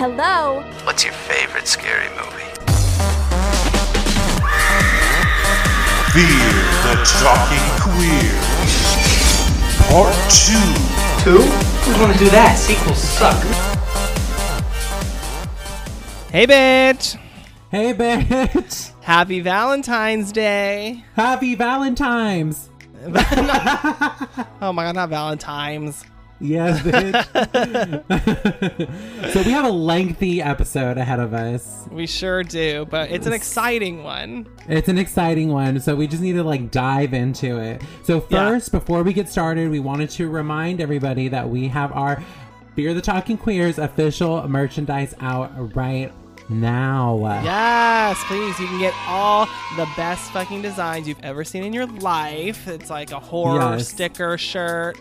Hello? What's your favorite scary movie? Fear the Talking Queer. Part 2. Two? Who's gonna do that? Sequels suck. Hey, bitch! Hey, bitch! Happy Valentine's Day! Happy Valentine's! Oh my god, not Valentine's. Yes, bitch. so we have a lengthy episode ahead of us. We sure do, but it's an exciting one. It's an exciting one, so we just need to like dive into it. So Yeah. first, before we get started, we wanted to remind everybody that we have our Fear the Talking Queers official merchandise out right now. Yes, please. You can get all the best fucking designs you've ever seen in your life. It's like a horror Yes. sticker shirt,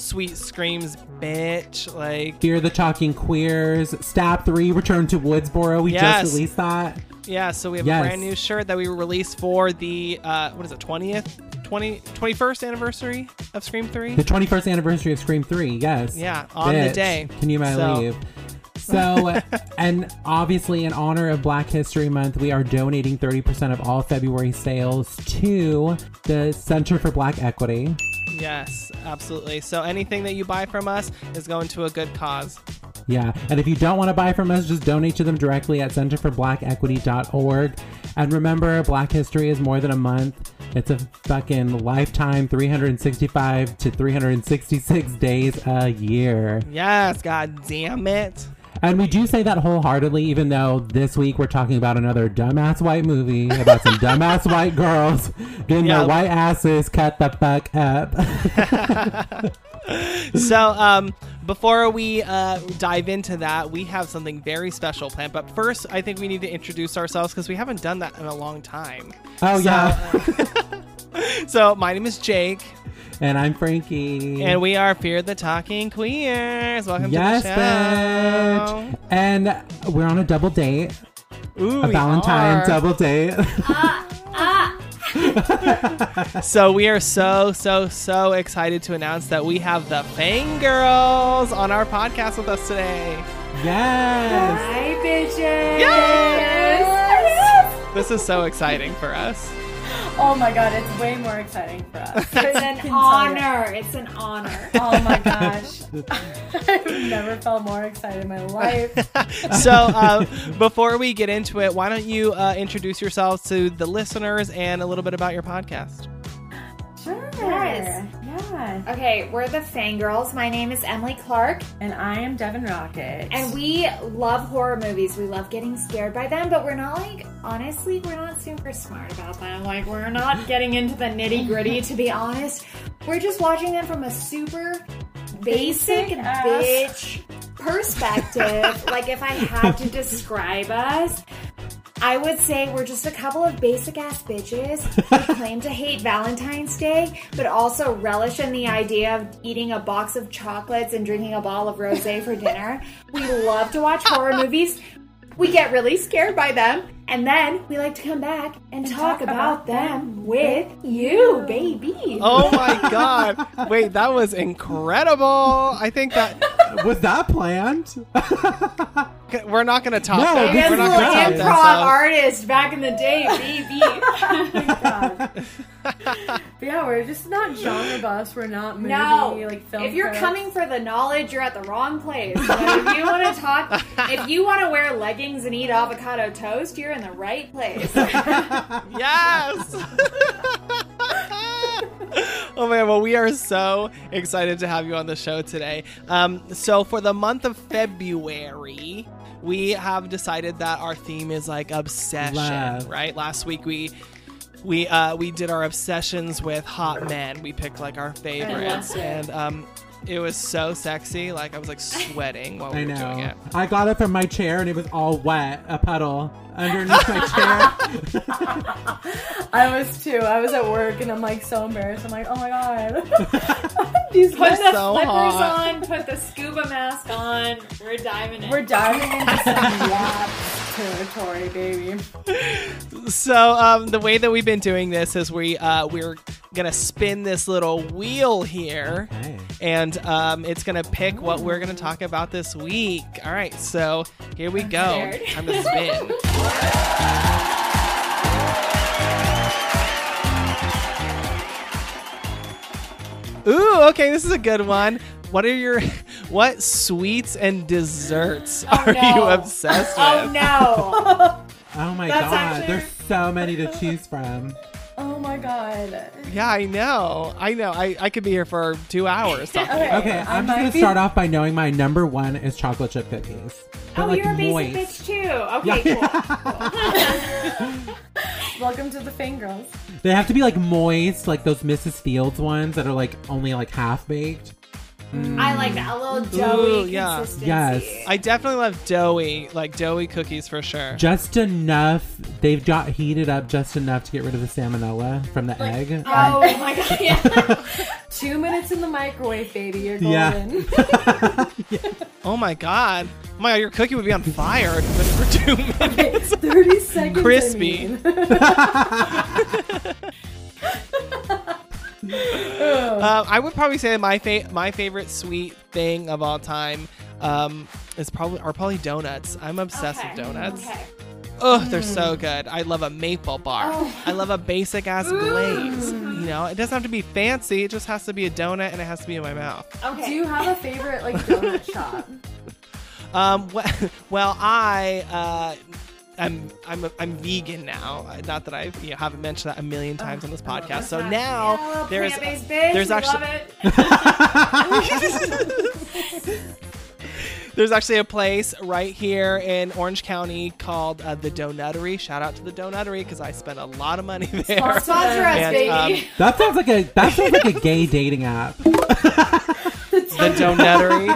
sweet screams, bitch. Like, Fear the Talking Queers, Stab 3, Return to Woodsboro. We Yes. just released that. yeah, so we have Yes. a brand new shirt that we released for the, uh, what is it, 20th? 20, 21st anniversary of Scream 3? The 21st anniversary of Scream 3, yes. Yeah, on the day. Can you So- believe? So, and obviously, in honor of Black History Month, we are donating 30% of all February sales to the Center for Black Equity. Yes, absolutely. So anything that you buy from us is going to a good cause. Yeah. And if you don't want to buy from us, just donate to them directly at centerforblack.equity.org. And remember, Black History is more than a month. It's a fucking lifetime 365 to 366 days a year. Yes, god damn it. And we do say that wholeheartedly, even though this week we're talking about another dumbass white movie about some dumbass white girls getting Yeah. their white asses cut the fuck up. So, um, before we uh, dive into that, we have something very special planned. But first, I think we need to introduce ourselves because we haven't done that in a long time. oh, So, yeah. So, my name is Jake, and I'm Frankie. and we are Fear the Talking Queers. Welcome yes, to the show. bitch. And we're on a double date, Ooh, a we Valentine are. double date. So we are so so so excited to announce that we have the Fangirls on our podcast with us today. yes. Hi, bitches. Yes. Yes! This is so exciting for us. Oh my god, it's way more exciting for us. It's an honor. It's an honor. Oh my gosh. I've never felt more excited in my life. So uh, before we get into it, why don't you uh, introduce yourselves to the listeners and a little bit about your podcast? Sure. Yes. Yeah. Okay, we're the Fangirls. My name is Emily Clark, And I am Devin Rocket. and we love horror movies. We love getting scared by them, but we're not like, honestly, we're not super smart about them. Like, we're not getting into the nitty gritty, to be honest. We're just watching them from a super basic, Basic bitch perspective. like, if I had to describe us, I would say we're just a couple of basic ass bitches who claim to hate Valentine's Day, but also relish in the idea of eating a box of chocolates and drinking a bottle of rose for dinner. We love to watch horror movies. We get really scared by them, and then we like to come back and, talk, about, them with you, baby. Oh my god! Wait, that was incredible. I think that Was that planned? we're not going to top No, that. this We're not little going to top improv that. so- artist back in the day, baby. Oh but yeah, we're just not genre buffs. We're not movie, No, like film. if you're critics. coming for the knowledge, you're at the wrong place. But if you want to talk, if you want to wear leggings and eat avocado toast, you're in the right place. Yes. oh man, well we are so excited to have you on the show today. Um, so for the month of February, we have decided that our theme is like obsession, Love. right? Last week we we uh, we did our obsessions with hot men. We picked like our favorites, and um, it was so sexy. Like I was like sweating while we I were doing it. I got it from my chair and it was all wet, a puddle underneath my chair. I was too. I was at work and I'm like so embarrassed. I'm like, oh my god. These Put the so flippers hot. on, put the scuba mask on. We're diving in. We're diving into some yacht territory, baby. So um, the way that we've been doing this is we uh, we're gonna spin this little wheel here. Okay. And um, it's gonna pick what we're gonna talk about this week. All right, so here we go. scared. Time to spin. Ooh, okay, this is a good one. What are your what sweets and desserts are you no. obsessed with? Oh no! Oh my That's god, actually- there's so many to choose from. Oh my god. Yeah, I know. I know. I, I could be here for two hours talking. Okay, Okay, I I'm just gonna be- start off by knowing my number one is chocolate chip cookies. But oh, like you're a basic moist. bitch too. Okay, cool. Welcome to the Fangirls. They have to be like moist, like those Mrs. Fields ones that are like only like half baked. I like that. A little doughy Ooh, yeah. consistency. Yes. I definitely love doughy, like doughy cookies for sure. Just enough. They've got heated up just enough to get rid of the salmonella from the egg. Oh my god! Yeah. Two minutes in the microwave, baby. You're Yeah. golden. Oh my god. Oh my your cookie would be on fire if it for two minutes. 30 seconds. I Crispy. mean. Um, I would probably say my fa- my favorite sweet thing of all time um, is probably are probably donuts. I'm obsessed Okay, with donuts. Okay. Oh, they're so good. I love a maple bar. Oh. I love a basic ass glaze. You know, it doesn't have to be fancy. It just has to be a donut and it has to be in my mouth. Okay. Do you have a favorite like donut shop? Um, well, well I uh, I'm I'm I'm vegan now. Uh, Not that I you know, haven't mentioned that a million times on this podcast. So now Yeah, there's plant-based bitch. there's actually. There's actually a place right here in Orange County called uh, the Donuttery. Shout out to the Donuttery because I spent a lot of money there. Sponsor us, And, baby. um, That sounds like a that sounds like a gay dating app. the Donuttery.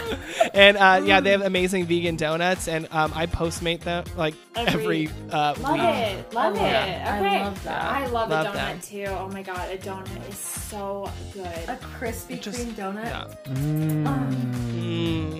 and uh, yeah, they have amazing vegan donuts, and um, I Postmate them like every Every- uh, Love week. it. Love I it. love it. I Okay. love that. I love, Love a donut them. too. Oh my god, a donut is so good. A crispy Just- cream donut. Yeah. Mm,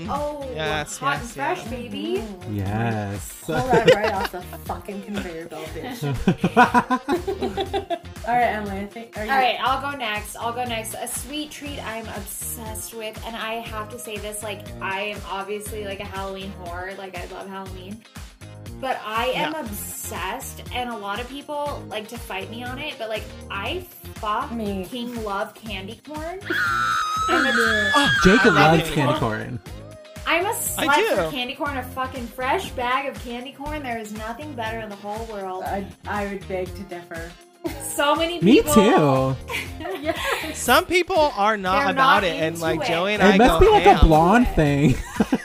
Mm. oh, Yes, hot yes, and fresh, yes. baby. yes. Pull that right off the fucking conveyor belt, bitch. All right, Emily. I think. Are you, All right, I'll go next. I'll go next. A sweet treat I'm obsessed with, and I have to say this: like, I am obviously like a Halloween whore. Like, I love Halloween, but I am Yeah. obsessed. And a lot of people like to fight me on it, but like, I fuck Me. King love candy corn. Jacob loves candy corn. I'm a slut do. for candy corn. A fucking fresh bag of candy corn. There is nothing better in the whole world. I, I would beg to differ. So many people. Me people. too. Some people are not They're about not it, and like it. Joey and I It must go be like ham. a blonde thing.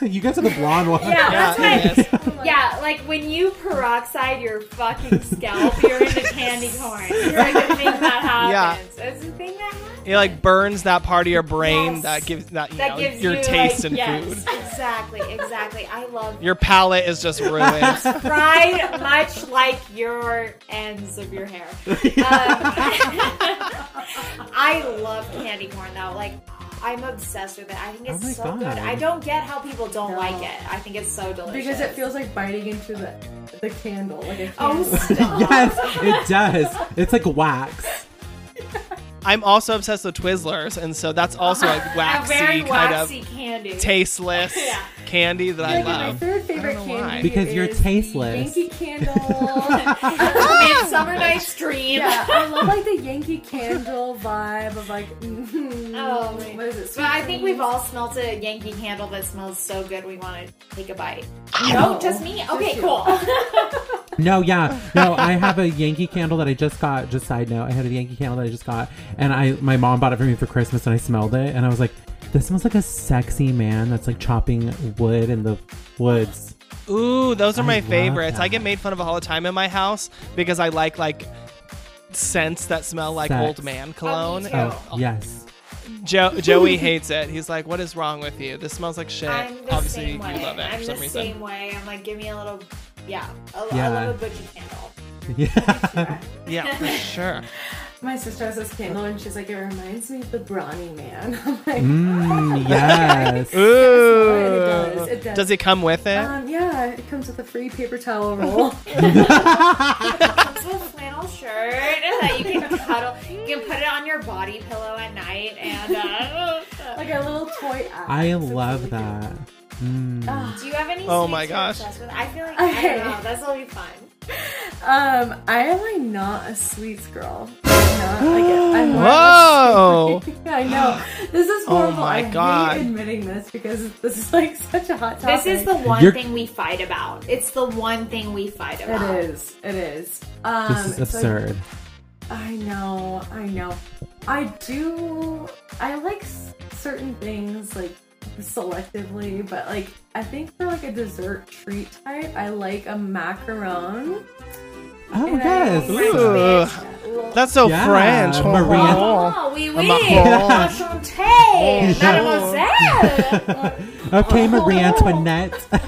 you guys are the blonde one. Yeah, Yeah, that's it what. is. Yeah, like when you peroxide your fucking scalp, you're into candy corn. It's like a thing that happens. It's a thing that happens. It like burns that part of your brain Yes. that gives that you that know gives your you taste like, in yes, food. Exactly, exactly. I love Your palate is just ruined. fried much like your ends of your hair. Um, I love candy corn though. Like. I'm obsessed with it. I think it's Oh my so God. good. I don't get how people don't No. like it. I think it's so delicious. Because it feels like biting into the the candle, like a Oh, stop. Yes, it does. It's like wax. I'm also obsessed with Twizzlers, and so that's also a waxy a very kind waxy of candy. tasteless Yeah. candy that I Like, my love. third favorite I don't know why. candy Because you're tasteless. Yankee Candle. Midsummer Night's Dream. yeah, I love like the Yankee Candle vibe of like. mm Oh, man. what is it? But I think we've all smelt a Yankee candle that smells so good we want to take a bite. No. No, just me? Okay, you. cool. No, yeah, no. I have a Yankee candle that I just got. Just side note, I had a Yankee candle that I just got, and I my mom bought it for me for Christmas, and I smelled it, and I was like, "This smells like a sexy man that's like chopping wood in the woods." Ooh, those are my love favorites. I get made fun of all the time in my house because I like like scents that smell like Sex. old man oh, cologne. too. Oh, yes. Jo- Joey hates it. He's like, "What is wrong with you? This smells like shit." I'm the Obviously, same you way. love it I'm for some the reason. same way. I'm like, give me a little, yeah. I, I Yeah. love a butchie candle. Yeah. Yeah, for sure. My sister has this candle and she's like, it reminds me of the brawny man. I'm like, Mm, yes. Ooh. It does, it does. Does it come with it? um, yeah, it comes with a free paper towel roll. comes with a flannel shirt that you can cuddle. You can put it on your body pillow at night, and uh, like a little toy app. I It's love really that. Mm. do you have any? Oh my gosh. with? I feel like I Okay. don't know. This will be fun. Cute. Um, I am like not a sweets girl. I'm not like I'm more of a Whoa. I know this is horrible. Oh horrible. my I God. hate admitting this because this is like such a hot topic. This is the one You're- thing we fight about. It's the one thing we fight about. It is. It is. Um, This is so absurd. I know, I know. I do. I like certain things like selectively, but like I think for like a dessert treat type, I like a macaron. Oh, And I yes. like Ooh. bitch. That's so Yeah, French. Marie- oh, oh, oui, oui. Enchanté, mademoiselle. Okay, Marie Antoinette. Let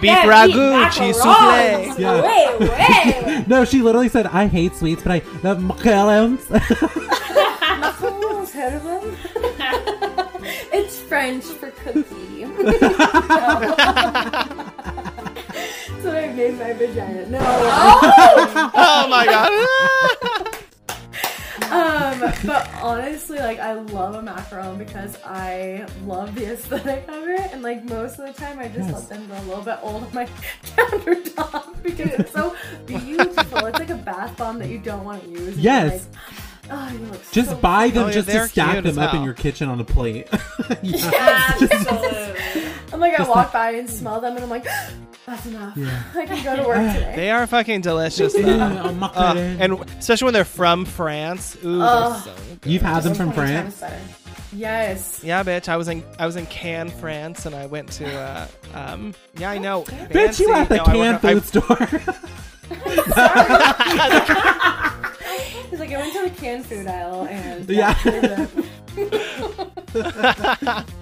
Beef them ragout, cheese macarons. souffle. Yeah. Wait, wait. no, she literally said, I hate sweets, but I love macarons. Macarons, heard of them? it's French for cookie. so I made my vagina. No. Oh my god. Um, but honestly, like I love a macaron because I love the aesthetic of it, and like most of the time, I just Yes. let them go a little bit old on my countertop because it's so beautiful. It's like a bath bomb that you don't want to use. Yes. like, oh, look just so buy them Oh, just they're to stack them as up in your kitchen on a plate. yeah. Absolutely. I'm like, I walk by and smell them, and I'm like, that's enough. I can go to work today. They are fucking delicious though. a Uh, and especially when they're from France. Ooh, Ugh. they're so good. You've had them from France? Yes. Yeah, bitch. I was in I was in Cannes, France, and I went to uh, um. Yeah, I know. Bitch, you Fancy. at the No, I canned I- food store. He's like, I went to the canned food aisle and Yeah.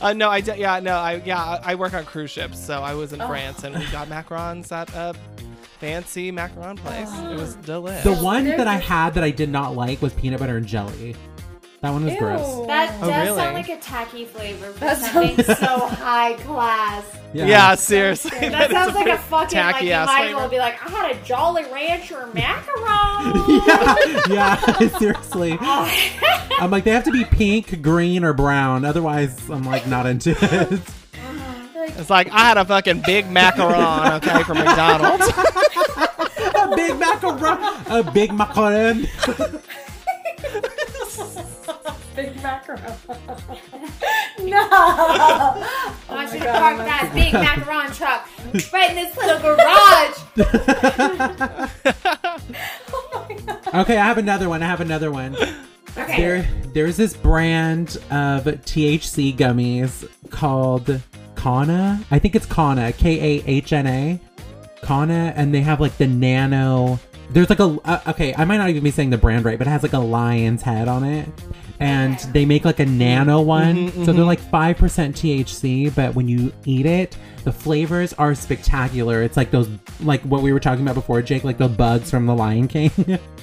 Uh, no, I did. Yeah, no, I yeah, I I work on cruise ships, so I was in Oh. France and we got macarons at a fancy macaron place. It was delicious. the one that I had that I did not like was peanut butter and jelly. That one was gross. That Oh, does really? sound like a tacky flavor for That something sounds- so high class. yeah. seriously. That is sounds like a pretty fucking like tacky you might as flavor. well be like, I had a Jolly Rancher macaron. yeah, seriously. I'm like, they have to be pink, green, or brown. Otherwise, I'm like not into it. Uh-huh. It's like I had a fucking big macaron, okay, from McDonald's. a big macaron. A big macaron. Big macaron. no. I should have parked that big macaron truck right in this little garage. Okay, I have another one. I have another one. Okay. There, there's this brand of THC gummies called Kana. I think it's Kana. K A H N A. Kana, and they have like the nano. There's like a uh, okay. I might not even be saying the brand right, but it has like a lion's head on it, and they make like a nano mm-hmm, one. Mm-hmm, so they're mm-hmm. like five percent THC, but when you eat it, the flavors are spectacular. It's like those like what we were talking about before, Jake, like the bugs from the Lion King.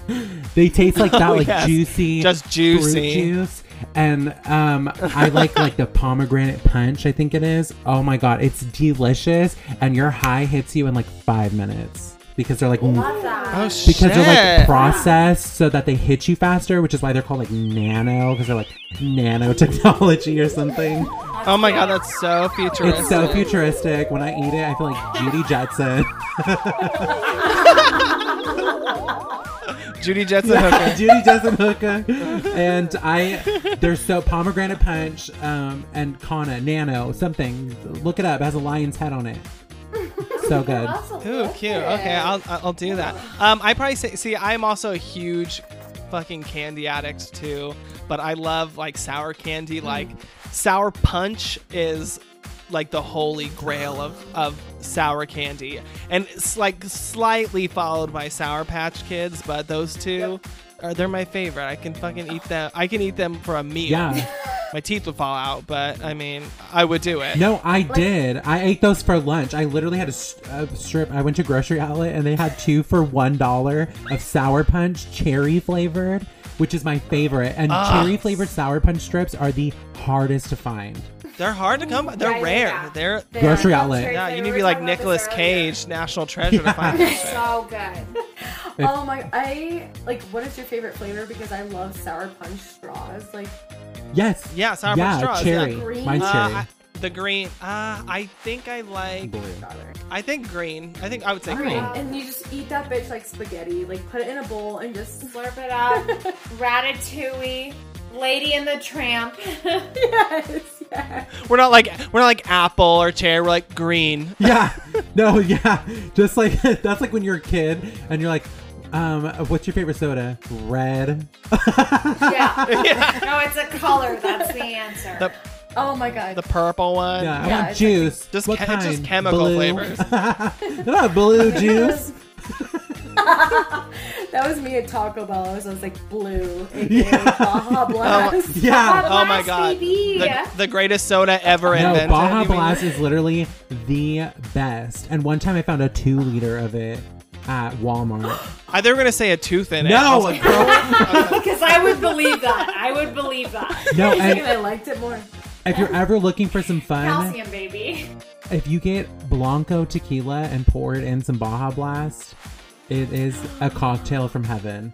they taste like oh, that, Oh, like yes. juicy, Just juicy. juice. And um, I like like the pomegranate punch. I think it is. Oh my god, it's delicious, and your high hits you in like five minutes because they're like Love that. Oh shit! because they're like processed so that they hit you faster, which is why they're called like nano because they're like nanotechnology or something. oh my god, that's so futuristic. It's so futuristic. When I eat it, I feel like Judy Jetson. Judy Jetson hooker. Judy Jetson Hooker. And I, there's so pomegranate punch um, and Kana Nano something. Look it up. It has a lion's head on it. So good. Ooh, cute. Okay, I'll I'll do that. Um, I probably say see I'm also a huge fucking candy addict too, but I love like sour candy. Like sour punch is like the holy grail of of sour candy, and it's like slightly followed by Sour Patch Kids, but those two. Are, they're my favorite. I can fucking eat them. I can eat them for a meal. Yeah. my teeth would fall out. But I mean, I would do it. No, I did. I ate those for lunch. I literally had a strip. I went to grocery outlet and they had two for one dollar of sour punch, cherry flavored, which is my favorite. And cherry flavored sour punch strips are the hardest to find. They're hard to come. by. They're Yeah, rare. yeah. They're They Grocery are outlet. cherry yeah. You need to be were like talking about this Nicolas earlier. Cage, national treasure to find that shit. So good. Oh my! I like. What is your favorite flavor? Because I love sour punch straws. Like, Yes. Yeah, sour yeah, straws. cherry. Yeah. Green? Mine's Uh, cherry. I- the green. Uh, I think I like. Blue. I think green. I think I would say Green. green. And you just eat that bitch like spaghetti. Like, put it in a bowl and just Slurp it up. Ratatouille. Lady and the Tramp. yes, yes. We're not like we're not like apple or cherry. We're like green. Yeah. No, yeah. Just like that's like when you're a kid and you're like, um, what's your favorite soda? Red. yeah. No, it's a color. That's the answer. The Oh my god. the purple one. Yeah, I Yeah, want it's juice. Just what che- kind? just chemical Blue? flavors. Not blue juice. that was me at Taco Bell. I was, I was like blue, aka Baja Blast. Yeah. Oh my god. baby. The, the greatest soda ever No, invented. Baja You mean- Blast is literally the best. And one time I found a two liter of it at Walmart. I they were gonna say a tooth in it. I was No, like. Because I would believe that. I would believe that. no. and And I liked it more. if you're ever looking for some fun, Calcium, baby. if you get Blanco tequila and pour it in some Baja Blast, it is a cocktail from heaven.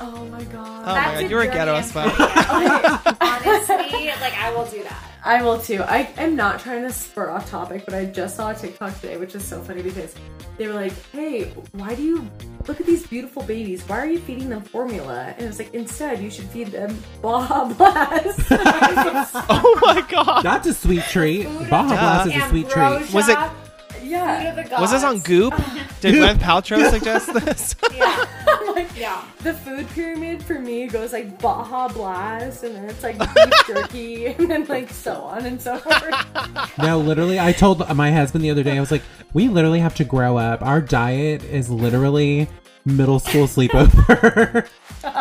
Oh my god. Oh my That's god, a you're a dirty ghetto as fuck. information. Honestly, like I will do that. I will too. I am not trying to spur off topic, but I just saw a TikTok today, which is so funny because they were like, "Hey, why do you look at these beautiful babies? Why are you feeding them formula?" And it's like, instead, you should feed them Baja Blast. oh my god. That's a sweet treat. Baja Blast is a sweet treat. Was it- Food yeah. of the gods. Was this on Goop? Did Gwyneth Paltrow suggest this? Yeah. I'm like, Yeah. the food pyramid for me goes like Baja Blast, and then it's like beef jerky, and then like so on and so forth. No, literally, I told my husband the other day, I was like, we literally have to grow up. Our diet is literally middle school sleepover.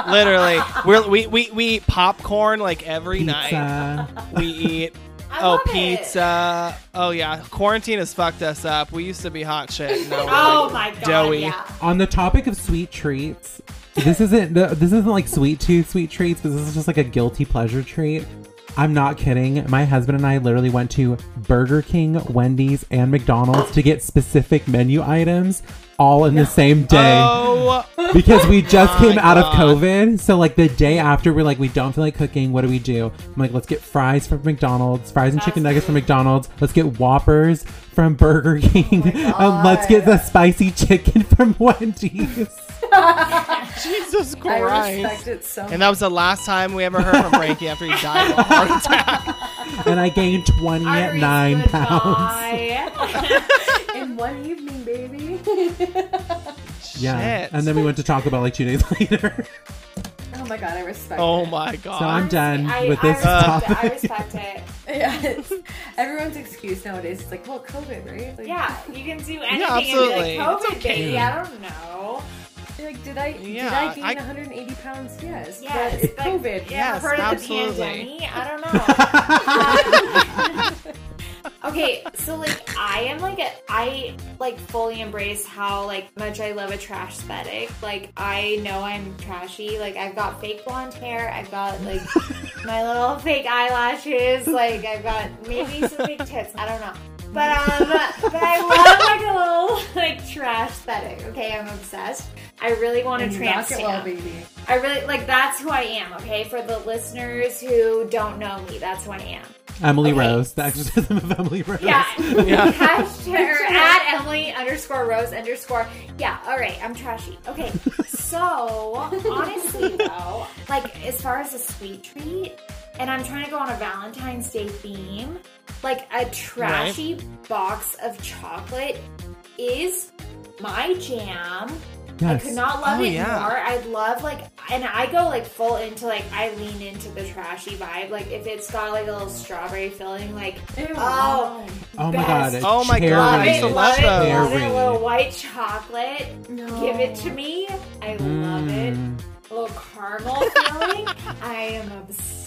Literally, We're, we we we eat popcorn like every night. We eat I oh love it. pizza. Oh yeah, quarantine has fucked us up. We used to be hot shit. Now Oh like my god. doughy. Yeah. On the topic of sweet treats, this isn't this isn't like sweet tooth sweet treats, but this is just like a guilty pleasure treat. I'm not kidding. My husband and I literally went to Burger King, Wendy's, and McDonald's to get specific menu items all in the same day. Oh, because we just came out of COVID. So like the day after, we're like, we don't feel like cooking. What do we do? I'm like, let's get fries from McDonald's, fries and chicken nuggets from McDonald's. Let's get Whoppers from Burger King, and um, let's get the spicy chicken from Wendy's. Jesus I Christ! respect it so And that was the last time we ever heard from Frankie after he died of a heart attack. and I gained 29 Iris, pounds. goodbye. in one evening, baby. Yeah. Shit. And then we went to Taco Bell like two days later. oh my god, I respect Oh it. my god. So I'm done I, with I this respect topic. it. I respect it. Yeah, everyone's excuse nowadays is like, well, COVID, right? Like, Yeah, you can do anything. Yeah, absolutely. And be like, It's COVID, okay. baby. I don't know. Like, did I did I gain I- 180 pounds? Yes. Yes, but it's but- COVID. Yeah, Yes, heard of absolutely. the pandemic? I don't know. okay, so like I am like a, I like fully embrace how like much I love a trash aesthetic. Like I know I'm trashy. Like I've got fake blonde hair. I've got like my little fake eyelashes. Like I've got maybe some fake tits. I don't know. But um, but I love like a little like trash aesthetic. Okay, I'm obsessed. I really want to And tramp knock it well, baby. I really like that's who I am, okay? For the listeners who don't know me, that's who I am. Emily Okay. Rose, the exorcism of Emily Rose. Yeah. Yeah. Hashtag or at Emily underscore Rose underscore. Yeah, all right, I'm trashy. Okay, so honestly though, like as far as a sweet treat, and I'm trying to go on a Valentine's Day theme, like a trashy box of chocolate is my jam. I could not love Oh, it yeah. more. I love like, and I go like full into like I lean into the trashy vibe. Like if it's got like a little strawberry filling, like Ew, oh, Oh my god. Oh my cherry. God, love I used it, to love love it, love it. A little white chocolate, No. give it to me. I love it. Mm. A little caramel feeling. I am obsessed.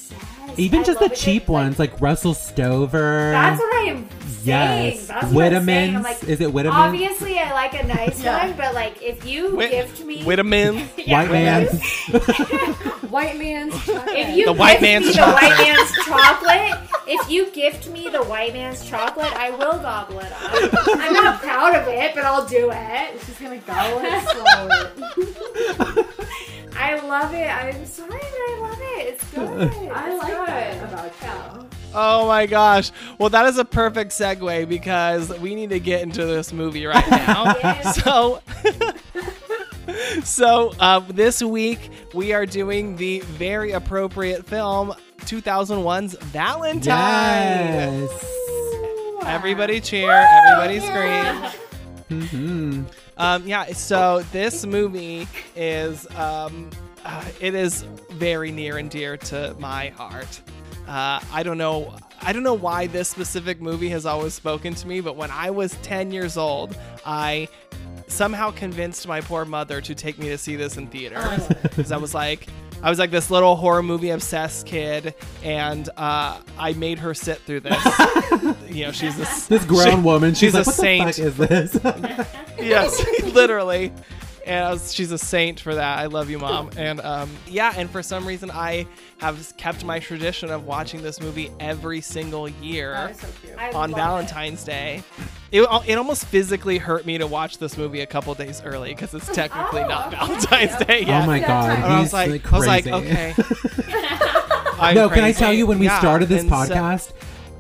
Yes. Even I just the love a good, cheap like- ones like Russell Stover. That's what I am saying. Yes. That's what I'm Whittamans. like, Is it Whittamans? Obviously, I like a nice Yeah. one, but like if you Wit- gift me Witamin. Yeah, White man. White man's chocolate. If you The white gift man's me chocolate. the white man's chocolate, if you gift me the white man's chocolate, I will gobble it up. I'm not proud of it, but I'll do it. She's gonna gobble it, swallow. I love it. I'm sorry, but I love it. It's good. I It's like good. about you. Oh my gosh. Well, that is a perfect segue because we need to get into this movie right now. Yes. So, so uh, this week we are doing the very appropriate film 2001's Valentine. Yes. Everybody cheer, everybody scream. hmm Um, yeah, so this movie is um, uh, it is very near and dear to my heart. Uh, I don't know. I don't know why this specific movie has always spoken to me, but when I was 10 years old, I somehow convinced my poor mother to take me to see this in theaters because I was like, I was like this little horror movie obsessed kid, and uh, I made her sit through this. you know, she's this This grown she- woman, she's, she's like, a what saint. the fuck is this? yes, literally. And I was, she's a saint for that. I love you, mom. And um, yeah, and for some reason, I have kept my tradition of watching this movie every single year so on love Valentine's Day. It, it almost physically hurt me to watch this movie a couple days early because it's technically Oh, not okay. Valentine's Day yet. oh my god, time. And I was he's like, like I was like, crazy. okay. I'm no, can I tell you when we Yeah, started this and so- podcast?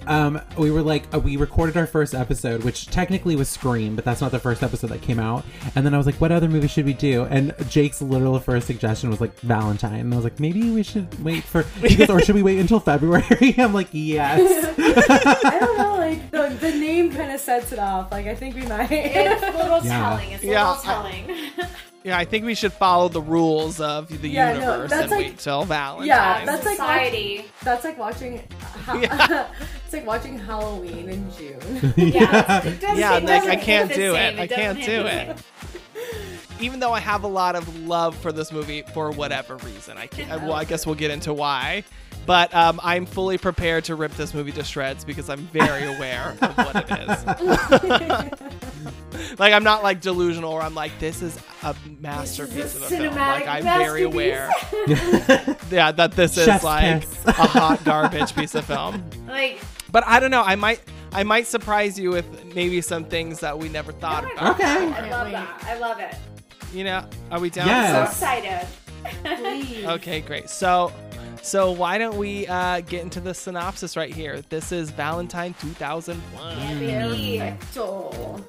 Um, we were like, uh, we recorded our first episode, which technically was Scream, but that's not the first episode that came out. And then I was like, what other movie should we do? And Jake's literal first suggestion was like Valentine. And I was like, maybe we should wait for, goes, or should we wait until February? I'm like, yes. I don't know, like the, the name kind of sets it off. Like I think we might. It's a little Yeah. telling. It's a Yeah, little I- telling. Yeah, I think we should follow the rules of the Yeah, universe that's and like- wait till Valentine's. Yeah, that's like Society. That's like watching. Ha- Yeah. it's like watching Halloween in June. Yeah, it Yeah, it like, I can't do same. it. I can't do it. even though I have a lot of love for this movie for whatever reason. I can't, well, I guess we'll get into why. But um, I'm fully prepared to rip this movie to shreds because I'm very aware of what it is. like I'm not like delusional or I'm like this is a masterpiece of a film. Like I'm very aware. Yeah, that this is Chef's like kiss. a hot garbage piece of film. Like, But I don't know. I might I might surprise you with maybe some things that we never thought about. Okay. I love that. I love it. You know, are we down? Yes. So excited. Please. Okay, great. So, so why don't we uh, get into the synopsis right here? This is Valentine 2001. Baby. So,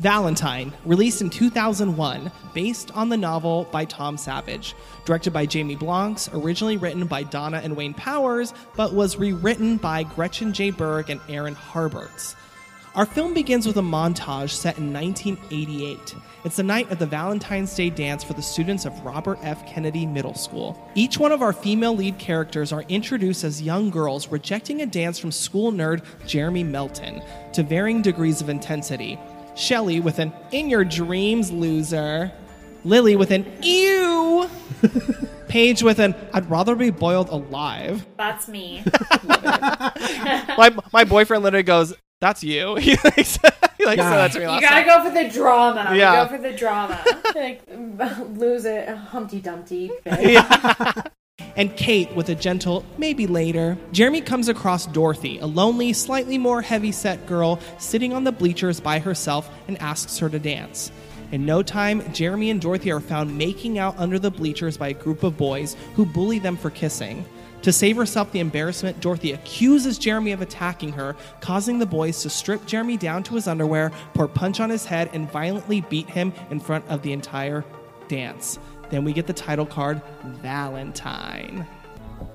Valentine, released in 2001, based on the novel by Tom Savage, directed by Jamie Blanks, originally written by Donna and Wayne Powers, but was rewritten by Gretchen J. Berg and Aaron Harberts. Our film begins with a montage set in 1988. It's the night of the Valentine's Day dance for the students of Robert F. Kennedy Middle School. Each one of our female lead characters are introduced as young girls rejecting a dance from school nerd Jeremy Melton to varying degrees of intensity. Shelley with an in your dreams loser. Lily with an ew. Paige with an I'd rather be boiled alive. That's me. My, my boyfriend literally goes, That's you. He likes, he likes Yeah. said that to me You gotta night. go for the drama. We Yeah. go for the drama. like lose it, Humpty Dumpty. and Kate with a gentle maybe later. Jeremy comes across Dorothy, a lonely, slightly more heavy set girl sitting on the bleachers by herself and asks her to dance. In no time, Jeremy and Dorothy are found making out under the bleachers by a group of boys who bully them for kissing. To save herself the embarrassment, Dorothy accuses Jeremy of attacking her, causing the boys to strip Jeremy down to his underwear, pour punch on his head, and violently beat him in front of the entire dance. Then we get the title card, Valentine.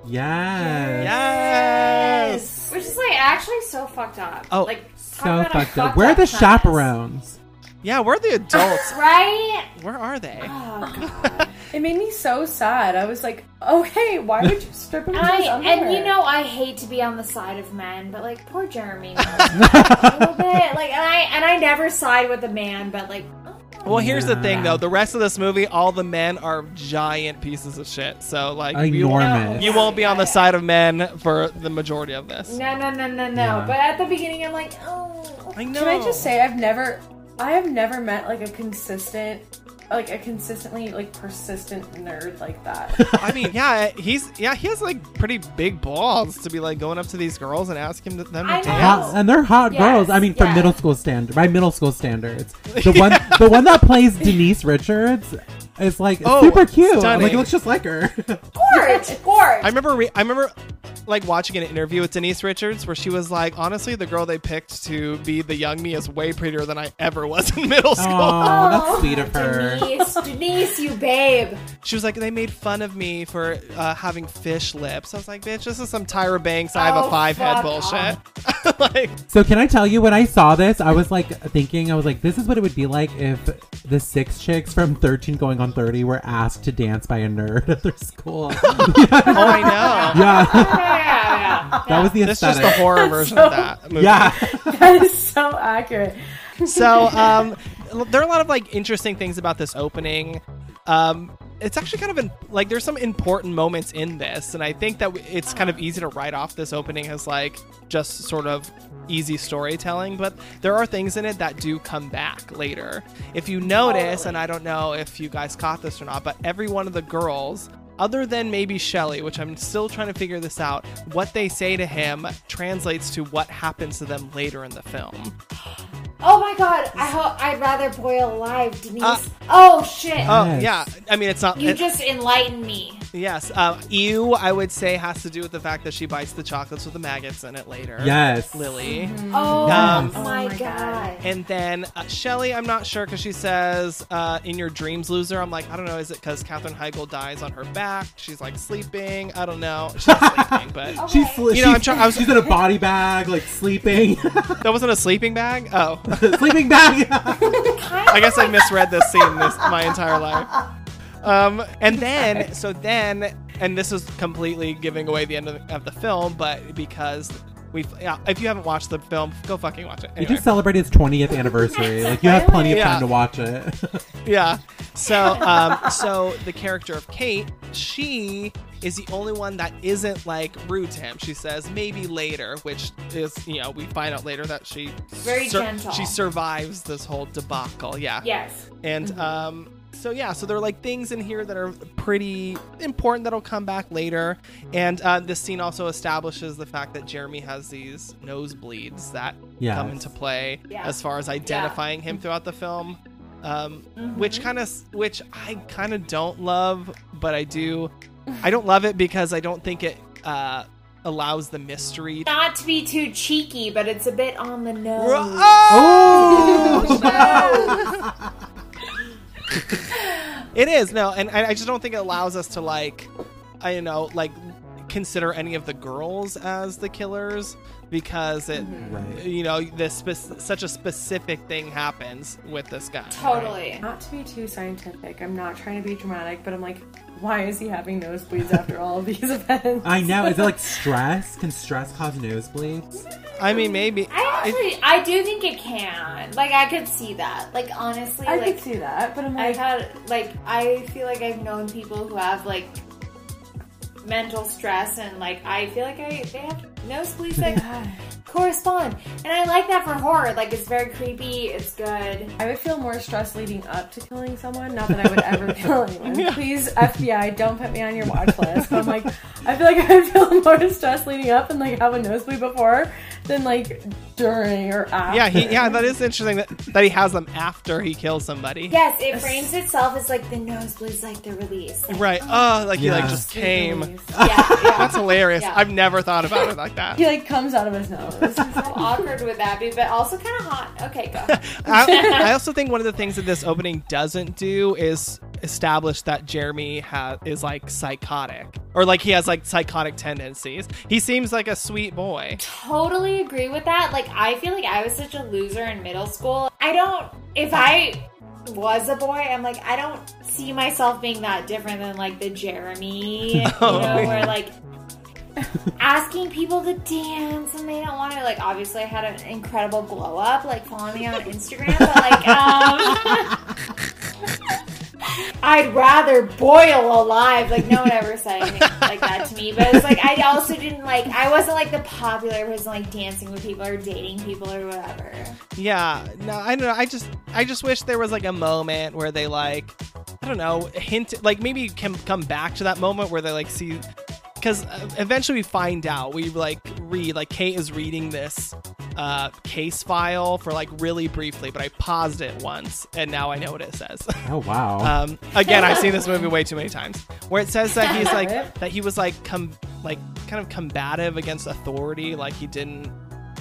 yes. Yes! Which is like actually so fucked up. Oh, like So about fucked up. Where are the premise. chaperones? Yeah, we're the adults. Right? Where are they? Oh god. It made me so sad. I was like, oh hey, why would you strip him? to I, and you know I hate to be on the side of men, but like poor Jeremy, a little bit. Like and I and I never side with the man, but like oh, Well, here's the thing though. The rest of this movie, all the men are giant pieces of shit. So like you, Enormous. you won't be on the side of men for the majority of this. No, no, no, no, no. Yeah. But at the beginning, I'm like, oh. I know. Can I just say I've never, I have never met like a consistent, like a consistently like persistent nerd like that. I mean, yeah, he's yeah, he has like pretty big balls to be like going up to these girls and asking them to I dance. Hot, and they're hot Yes, girls. I mean, for yes. middle school standard, by middle school standards, the one, the one that plays Denise Richards is like Oh, super cute. Like, it looks just like her. Gorge, gorge. I remember re- I remember like watching an interview with Denise Richards where she was like, honestly, the girl they picked to be the young me is way prettier than I ever was in middle school. oh, that's sweet of her. Denise, Denise, you babe. She was like, they made fun of me for uh, having fish lips. I was like, bitch, this is some Tyra Banks. I have a five head bullshit. like, So can I tell you when I saw this, I was like thinking, I was like, this is what it would be like if the six chicks from 13 going on 30 were asked to dance by a nerd at their school. oh, I know. yeah, Yeah, yeah, yeah. that was the This is just aesthetic. the horror version of that movie. yeah, that is so accurate. so um, there are a lot of like interesting things about this opening. Um, it's actually kind of in, like there's some important moments in this, and I think that w- it's kind of easy to write off this opening as like just sort of easy storytelling, but there are things in it that do come back later. If you notice, and I don't know if you guys caught this or not, but every one of the girls. Other than maybe Shelley, which I'm still trying to figure this out, what they say to him translates to what happens to them later in the film. Oh my god, I hope I'd rather boil alive, Denise. Uh, oh shit. Oh Yes. yeah, I mean it's not. you it- just enlightened me. Yes, uh, ew. I would say has to do with the fact that she bites the chocolates with the maggots in it later. yes, Lily. Oh Um, my, Oh my god. God. And then uh, Shelley, I'm not sure because she says uh, in your dreams, loser. I'm like, I don't know. Is it because Katherine Heigl dies on her back? She's like sleeping. I don't know. She's sleeping, but She's, sli- You know, I'm she's, try- I was- she's in a body bag, like sleeping, that wasn't a sleeping bag. Oh, sleeping bag. I guess I misread this scene this my entire life. Um, and then, so then, and this is completely giving away the end of the, of the film, but because we, yeah, if you haven't watched the film, go fucking watch it. He Anyway. just celebrated his 20th anniversary. Like you have plenty of Yeah. time to watch it. yeah. So, um, so the character of Kate, she is the only one that isn't like rude to him. She says maybe later, which is you know we find out later that she Very gentle. She survives this whole debacle. Yeah. Yes. And um, so yeah, so there are like things in here that are pretty important that'll come back later. And uh, this scene also establishes the fact that Jeremy has these nosebleeds that Yes. come into play Yeah. as far as identifying him throughout the film. Um, Which kind of, which I kind of don't love, but I do. I don't love it because I don't think it uh, allows the mystery. Not to be too cheeky, but it's a bit on the nose. Oh! It is no, and I I just don't think it allows us to like, I don't know, like consider any of the girls as the killers because it, mm-hmm. Right. you know, this spec- such a specific thing happens with this guy. Totally. Not to be too scientific, I'm not trying to be dramatic, but I'm like, why is he having nosebleeds after all of these events? I know. Is it like stress? Can stress cause nosebleeds? I mean, maybe. I actually, I do think it can. Like, I could see that. Like, honestly, I like, could see that, but I'm I've had like I feel like I've known people who have like mental stress and like I feel like I they have nosebleeds that correspond. And I like that for horror. Like it's very creepy, it's good. I would feel more stress leading up to killing someone. Not that I would ever kill anyone. Please, FBI, don't put me on your watch list. But I'm like, I feel like I would feel more stress leading up and like have a nosebleed before than like during or after. Yeah, he, yeah, that is interesting that, that he has them after he kills somebody. Yes, it frames itself as like the nosebleeds like the release. Like, Right. Oh, oh like he like just came. Yeah, yeah. That's hilarious. Yeah. I've never thought about it like that. He like comes out of his nose. How awkward would that be? But also kind of hot. Okay, go. I, I also think one of the things that this opening doesn't do is establish that Jeremy ha- is like psychotic or like he has like psychotic tendencies. He seems like a sweet boy. totally agree with that. Like, I feel like I was such a loser in middle school. I don't, if I was a boy, I'm like, I don't see myself being that different than like the Jeremy, you know, where like asking people to dance and they don't want to. Like, obviously, I had an incredible glow up, like, follow me on Instagram, but like, um, I'd rather boil alive. Like no one ever said anything like that to me. But it's like I also didn't like. I wasn't like the popular person, like dancing with people or dating people or whatever. Yeah, no, I don't know. I just, I just wish there was like a moment where they like, I don't know, hint, like maybe can come back to that moment where they like see, because uh, eventually we find out. We like read, like Kate is reading this uh case file for like really briefly, but I paused it once and now I know what it says. Oh wow. Um, again, I've seen this movie way too many times. Where it says that he's like that he was like com like kind of combative against authority, like he didn't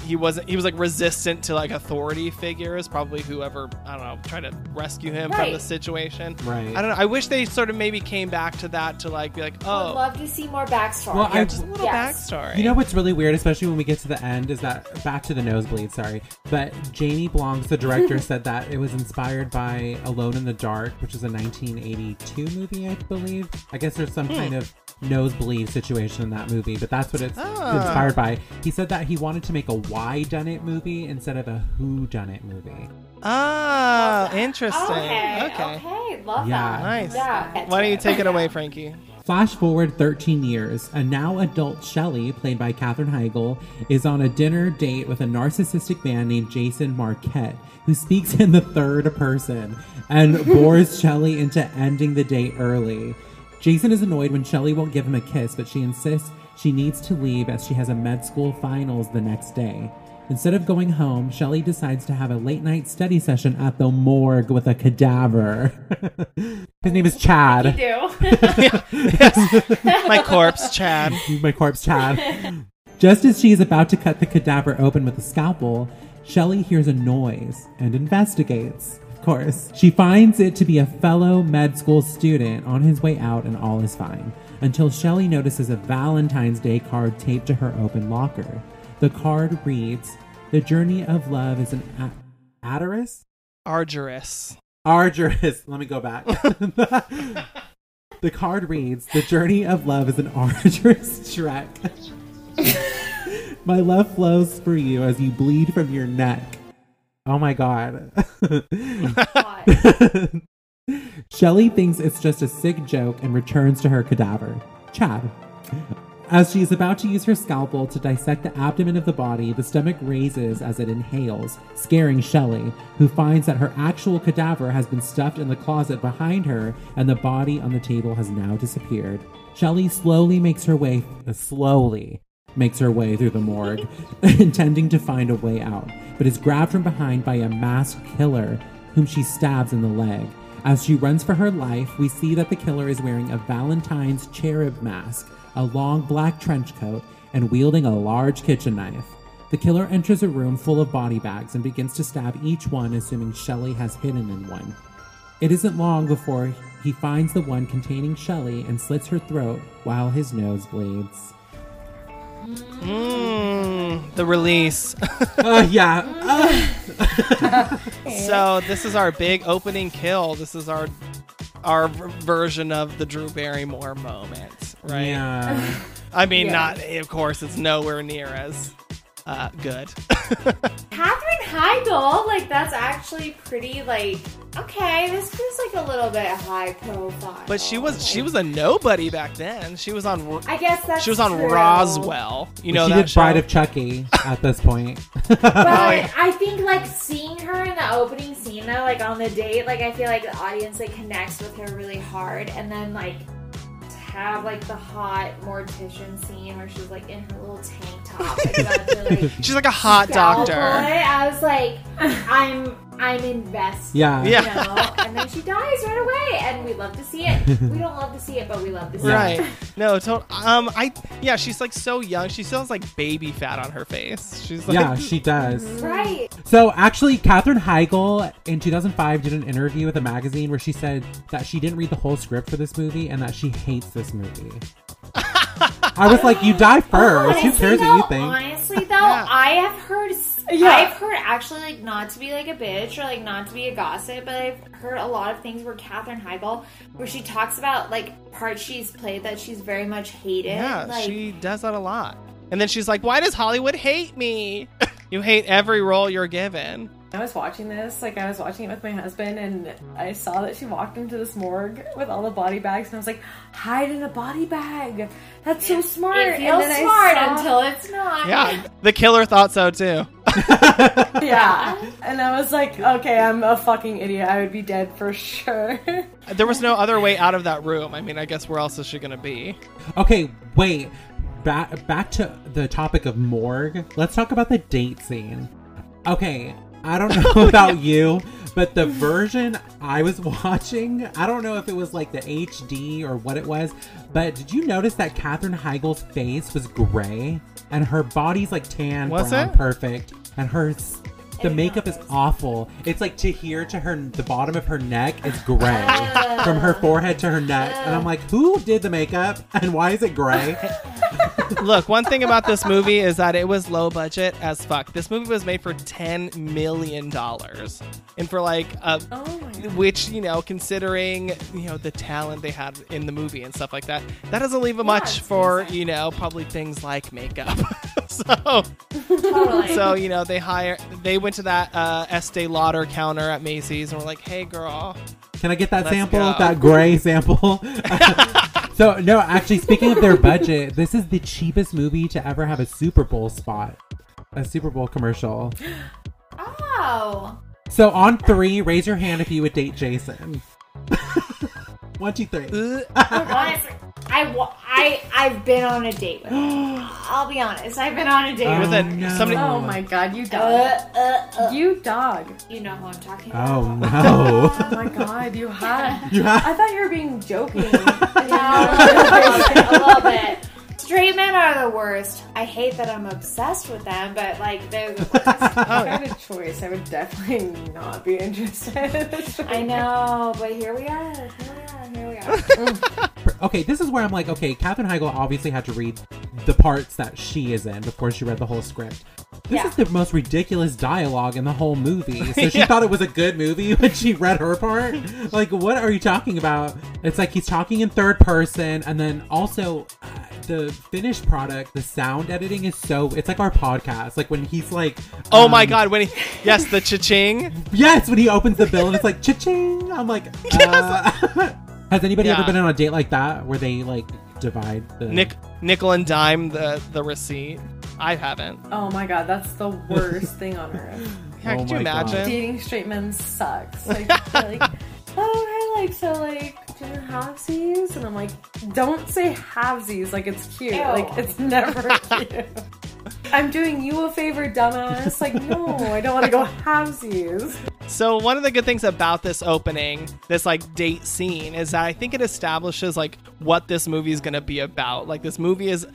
he wasn't he was like resistant to like authority figures, probably whoever I don't know tried to rescue him from the situation. Right. I don't know. I wish they sort of maybe came back to that to like be like, I would oh, love to see more backstory. Well, I- just a little Yes. backstory. You know what's really weird, especially when we get to the end, is that back to the nosebleed. Sorry, but jamie Blanks, the director, said that it was inspired by Alone in the Dark, which is a 1982 movie, I believe. I guess there's some kind of nosebleed situation in that movie, but that's what it's Ah. inspired by. He said that he wanted to make a why done it movie instead of a who done it movie. Ah, interesting. Okay, Okay. okay, love Yeah. that. Nice. Yeah, Why don't you take it away, Frankie? Flash forward 13 years, a now adult Shelley, played by Katherine Heigl, is on a dinner date with a narcissistic man named Jason Marquette, who speaks in the third person and bores Shelley into ending the date early. Jason is annoyed when Shelley won't give him a kiss, but she insists she needs to leave as she has a med school finals the next day. Instead of going home, Shelley decides to have a late night study session at the morgue with a cadaver. His name is Chad. do. My corpse, Chad. my corpse Chad. Just as she is about to cut the cadaver open with a scalpel, Shelley hears a noise and investigates. Of course, she finds it to be a fellow med school student on his way out, and all is fine. Until Shelley notices a Valentine's Day card taped to her open locker. The card reads, "The journey of love is an a- adorous, Arduous. arduous." Let me go back. the card reads, "The journey of love is an arduous trek." My love flows for you as you bleed from your neck. Oh my god. Shelley thinks it's just a sick joke and returns to her cadaver. Chad. As she is about to use her scalpel to dissect the abdomen of the body, the stomach raises as it inhales, scaring Shelley, who finds that her actual cadaver has been stuffed in the closet behind her and the body on the table has now disappeared. Shelley slowly makes her way, uh, slowly makes her way through the morgue, intending to find a way out, but is grabbed from behind by a masked killer whom she stabs in the leg. As she runs for her life, we see that the killer is wearing a Valentine's cherub mask, a long black trench coat, and wielding a large kitchen knife. The killer enters a room full of body bags and begins to stab each one, assuming Shelley has hidden in one. It isn't long before he finds the one containing Shelley and slits her throat while his nose bleeds. Mmm, the release. Uh, yeah. so this is our big opening kill. This is our our version of the Drew Barrymore moment, right? Yeah. I mean, Yeah. not of course. It's nowhere near as uh, good. Katherine Heigl, like that's actually pretty like okay. This feels like a little bit high profile. but she was she was a nobody back then. She was on I guess that's she was on true. Roswell. You know she that did Bride of Chucky at this point. But. I think like seeing her in the opening scene though, like on the date, like I feel like the audience like connects with her really hard, and then like to have like the hot mortician scene where she's like in her little tank top, like, to, like She's like a hot doctor. it. I was like, I'm I'm invested. Yeah. Yeah. You know? and then she dies right away, and we love to see it. We don't love to see it, but we love to see Right. it. Right. No, to- um I yeah, she's like so young. She still has like baby fat on her face. She's like Yeah, she does. Right. So actually, Katherine Heigl in 2005 did an interview with a magazine where she said that she didn't read the whole script for this movie and that she hates this movie. I was like, you die first. Who Honestly, cares though, what you think? Honestly, though, Yeah. I have heard. Yeah. I've heard actually like not to be like a bitch or like not to be a gossip, but I've heard a lot of things where Katherine Heigl, where she talks about like parts she's played that she's very much hated. Yeah, like, she does that a lot. And then she's like, "Why does Hollywood hate me? you hate every role you're given." I was watching this, like I was watching it with my husband, and I saw that she walked into this morgue with all the body bags, and I was like, hide in a body bag. That's so smart. It and feels then smart saw- until it's not. Yeah, the killer thought so too. yeah. And I was like, okay, I'm a fucking idiot. I would be dead for sure. There was no other way out of that room. I mean, I guess where else is she gonna be? Okay, wait. Back back to the topic of morgue. Let's talk about the date scene. Okay, I don't know about you, but the version I was watching, I don't know if it was like the HD or what it was, but did you notice that Katherine Heigl's face was gray and her body's like tan, Was brown, it? perfect, and her the makeup is awful. It's like to here to her the bottom of her neck is gray from her forehead to her neck, and I'm like, who did the makeup and why is it gray? Look, one thing about this movie is that it was low budget as fuck. This movie was made for ten million dollars, and for like a oh which you know considering you know the talent they had in the movie and stuff like that that doesn't leave much it's for insane. you know probably things like makeup so Totally. so you know they hire they went to that uh estee lauder counter at macy's and were like hey girl Can I get that sample? go. That gray sample? so, no, actually, speaking of their budget, this is the cheapest movie to ever have a Super Bowl spot. A Super Bowl commercial. oh. So, on three, raise your hand if you would date Jason. One, two, three. Honestly, I, wa- I, I've been on a date with him. I'll be honest. I've been on a date With with a- him. no. somebody- Oh my god, you Uh, dog. uh, uh. You dog. You know who I'm talking about. Oh, no. Oh my god, you have. You have- I thought you were being joking. Yeah, a little bit. Straight men are the worst. I hate that I'm obsessed with them, but like they're the worst. if I had a choice, I would definitely not be interested. I know, but here we are. Here we are. Here we are. okay, this is where I'm like, okay, Katherine Heigl obviously had to read the parts that she is in before she read the whole script. This Yeah. is the most ridiculous dialogue in the whole movie. So she thought it was a good movie when she read her part. Like, what are you talking about? It's like he's talking in third person, and then also uh, the finished product, the sound editing is so. It's like our podcast. Like when he's like, oh my um, god when he yes the cha-ching Yes, when he opens the bill and it's like cha-ching. I'm like, uh, has anybody ever been on a date like that where they like divide the nick nickel and dime the the receipt i haven't Oh my god, that's the worst thing on earth. yeah, Oh could you my God. imagine Dating straight men sucks. Like, like, oh, I like so like do you halvesies, and I'm like, don't say halvesies like it's cute. Ew. Like it's never cute. I'm doing you a favor, dumbass. Like, no, I don't want to go halvesies. So one of the good things about this opening, this like date scene, is that I think it establishes like what this movie is going to be about. Like this movie is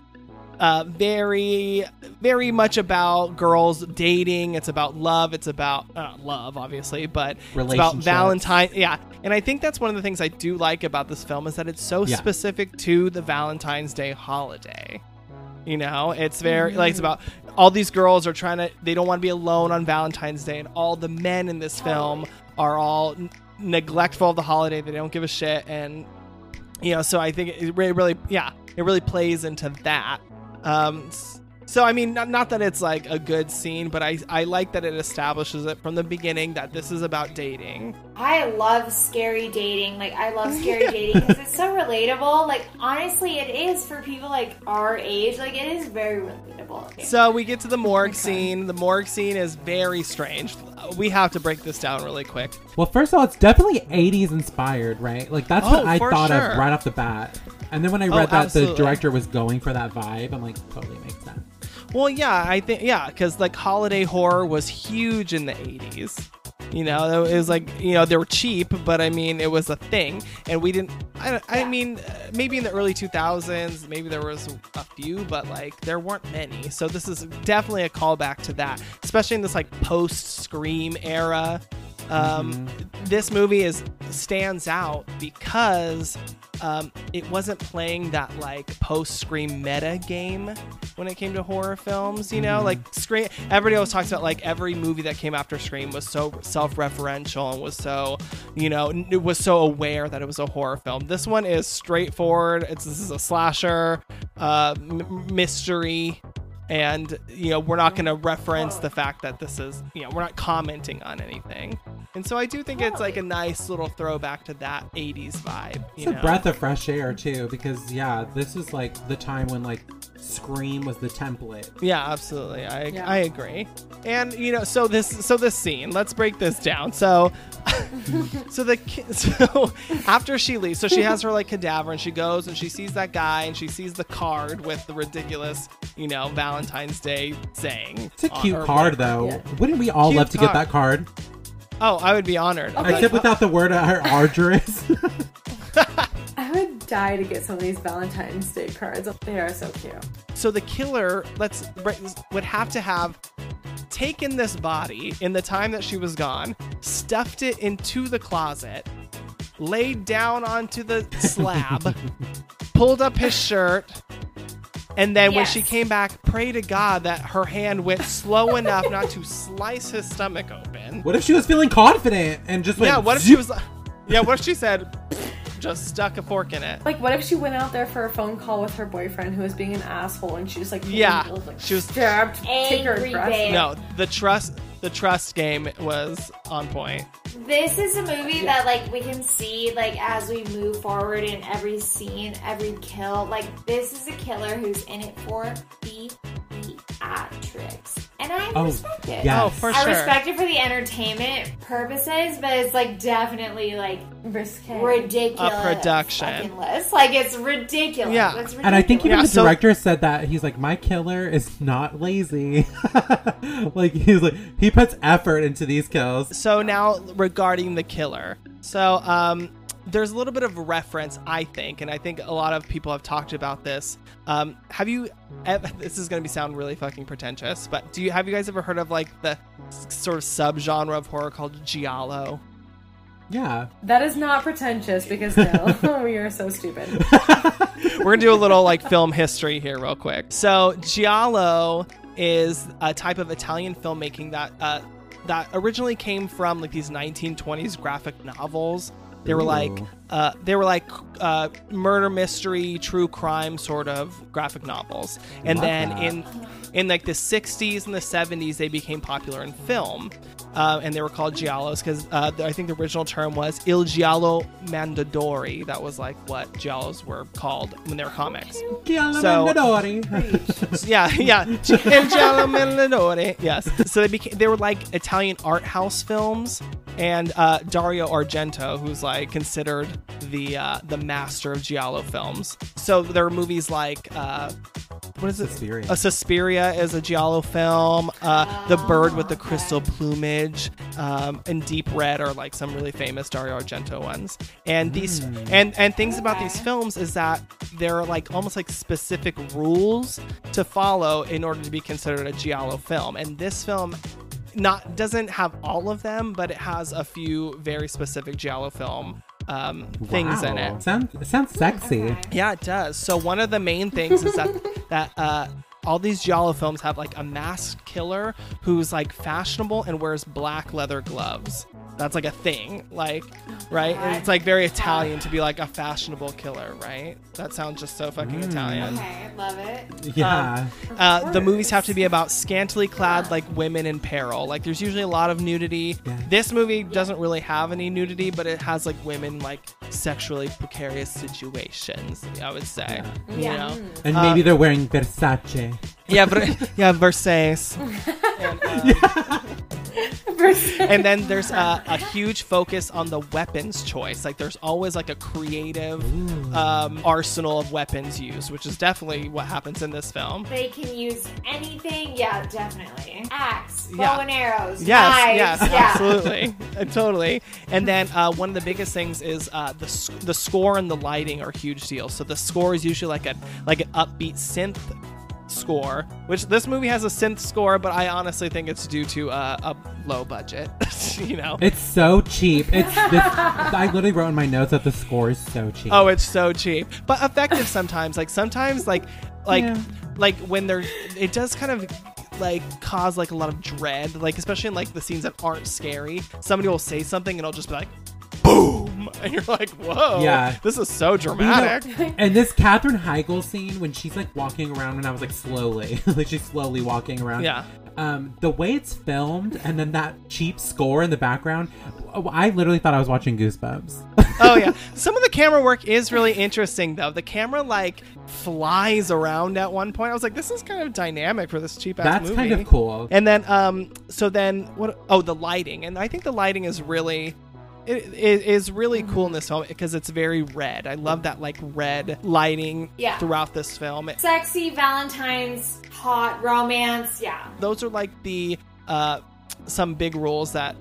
uh, very, very much about girls dating. It's about love. It's about uh, love, obviously, but it's about Relationships. Valentine. Yeah, and I think that's one of the things I do like about this film is that it's so Yeah. specific to the Valentine's Day holiday. You know, it's very like it's about all these girls are trying to they don't want to be alone on Valentine's Day, and all the men in this film are all n- neglectful of the holiday. They don't give a shit, and you know, so I think it really, really, yeah, it really plays into that. Um, so I mean, not, not that it's like a good scene, but I I like that it establishes it from the beginning that this is about dating. I love scary dating. Like I love scary dating because it's so relatable. Like honestly, it is for people like our age. Like it is very relatable. So we get to the morgue scene. The morgue scene is very strange. We have to break this down really quick. Well, first of all, it's definitely 80s inspired, right? Like that's Oh, what I thought sure. of right off the bat. And then when I Oh, read that absolutely. the director was going for that vibe, I'm like, totally makes sense. Well, yeah, I think yeah, because like holiday horror was huge in the '80s. You know, it was like you know they were cheap, but I mean it was a thing, and we didn't. I, I mean, maybe in the early 2000s, maybe there was a few, but like there weren't many. So this is definitely a callback to that, especially in this like post Scream era. Um, This movie is stands out because um, it wasn't playing that like post Scream meta game when it came to horror films. You know, like Scream. Everybody always talks about like every movie that came after Scream was so self-referential and was so, you know, it was so aware that it was a horror film. This one is straightforward. It's this is a slasher, uh, m- mystery. and you know we're not going to reference the fact that this is you know we're not commenting on anything and so i do think it's like a nice little throwback to that 80s vibe you It's a breath of fresh air too, because yeah, this is like the time when like Scream was the template. yeah absolutely i Yeah. i agree and you know so this so this scene let's break this down so so the so after she leaves so she has her like cadaver and she goes and she sees that guy and she sees the card with the ridiculous you know valentine's day saying It's a cute card whatever. though. Yeah. Wouldn't we all Cute love to get that card? Oh i would be honored Except without the word ar- arduous. I would die to get some of these Valentine's Day cards. They are so cute. so the killer let's would have to have taken this body in the time that she was gone stuffed it into the closet laid down onto the slab pulled up his shirt and then when she came back pray to god that her hand went slow enough not to slice his stomach open what if she was feeling confident and just went? yeah what if she was yeah what if she said just stuck a fork in it Like, what if she went out there for a phone call with her boyfriend who was being an asshole and she just like Yeah. like, She was- stabbed, take her Angry dress. bear. no the trust the trust game was on point. This is a movie that like we can see like as we move forward in every scene, every kill. Like this is a killer who's in it for the theatrics, and I Oh, respect it. yes. oh for I sure respect it for the entertainment purposes, but it's like definitely like Risque. ridiculous. A production. list. Like it's ridiculous. Yeah. It's ridiculous. And I think even Yeah, the so- director said that he's like, my killer is not lazy. like he's like he puts effort into these kills. so now regarding the killer so um there's a little bit of reference i think and i think a lot of people have talked about this um have you this is going to be sound really fucking pretentious but do you have you guys ever heard of like the sort of subgenre of horror called giallo Yeah. That is not pretentious because no, we are so stupid. we're gonna do a little like film history here real quick so giallo is a type of italian filmmaking that uh that originally came from like these 1920s graphic novels they were like uh, they were like uh, murder mystery true crime sort of graphic novels. And Love then that. in in like the 60s and the 70s they became popular in film uh, and they were called giallos because uh, I think the original term was Il Giallo Mondadori. That was like what giallos were called when they were comics. Giallo So- Mondadori. yeah, yeah. Il Giallo Mondadori. Yes. So they became they were like Italian art house films, and uh, Dario Argento, who's like considered the uh, the master of giallo films. So there are movies like. Uh, what is it? Suspiria. A Suspiria is a giallo film. Uh, the Bird with the Crystal Plumage um, and Deep Red are like some really famous Dario Argento ones. And these and and things about these films is that there are like almost like specific rules to follow in order to be considered a giallo film. And this film not doesn't have all of them, but it has a few very specific giallo film um, things in it. Sounds it sounds sexy. Yeah, it does. So one of the main things is that that uh, all these giallo films have like a masked killer who's like fashionable and wears black leather gloves. That's like a thing, like right? And it's like very Italian to be like a fashionable killer, right? That sounds just so fucking Italian. Okay, love it. Yeah. Uh, the movies have to be about scantily clad like women in peril. Like there's usually a lot of nudity. Yeah. This movie doesn't really have any nudity, but it has like women like sexually precarious situations. I would say. You Yeah. know? and maybe they're wearing Versace. Yeah, but yeah, Versace. and, uh, and then there's a, a huge focus on the weapons choice. Like there's always like a creative um, arsenal of weapons used, which is definitely what happens in this film. They can use anything. Yeah, definitely. Axe, bow Yeah. and arrows, Yes, knives. yes, yeah. absolutely, Uh, totally. And then uh, one of the biggest things is uh, the s- the score and the lighting are huge deals. So the score is usually like a like an upbeat synth score, which this movie has a synth score, but I honestly think it's due to uh, a low budget. you know. It's so cheap. It's this, I literally wrote in my notes that the score is so cheap. Oh, it's so cheap, but effective sometimes. Like sometimes, like like Yeah. like when they're, it does kind of like cause like a lot of dread. Like especially in like the scenes that aren't scary. Somebody will say something and it'll just be like, boom, and you're like, whoa, Yeah. this is so You know, dramatic. and this Katherine Heigl scene when she's like walking around, and I was like slowly, like she's slowly walking around. Yeah. Um, the way it's filmed, and then that cheap score in the background, I literally thought I was watching Goosebumps. oh yeah, some of the camera work is really interesting though. The camera like flies around at one point. I was like, this is kind of dynamic for this cheap ass That's movie. kind of cool. And then, um, so then what? Oh, the lighting, and I think the lighting is really. It, it is really cool in this film because it's very red. I love that like red lighting Yeah. throughout this film. Sexy Valentine's, hot romance. Yeah. those are like the uh, some big rules that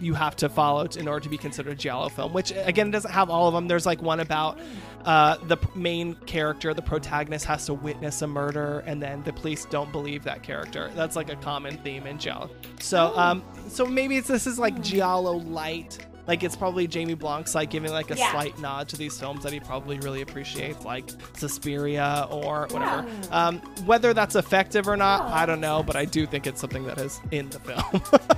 you have to follow in order to be considered a giallo film. Which again, it doesn't have all of them. There's like one about uh, the main character, the protagonist, has to witness a murder, and then the police don't believe that character. That's like a common theme in giallo. So, um, so maybe it's this is like giallo light. Like it's probably Jamie Blanks like giving like a Yeah. slight nod to these films that he probably really appreciates, like Suspiria or whatever. Um, whether that's effective or not, I don't know, but I do think it's something that is in the film.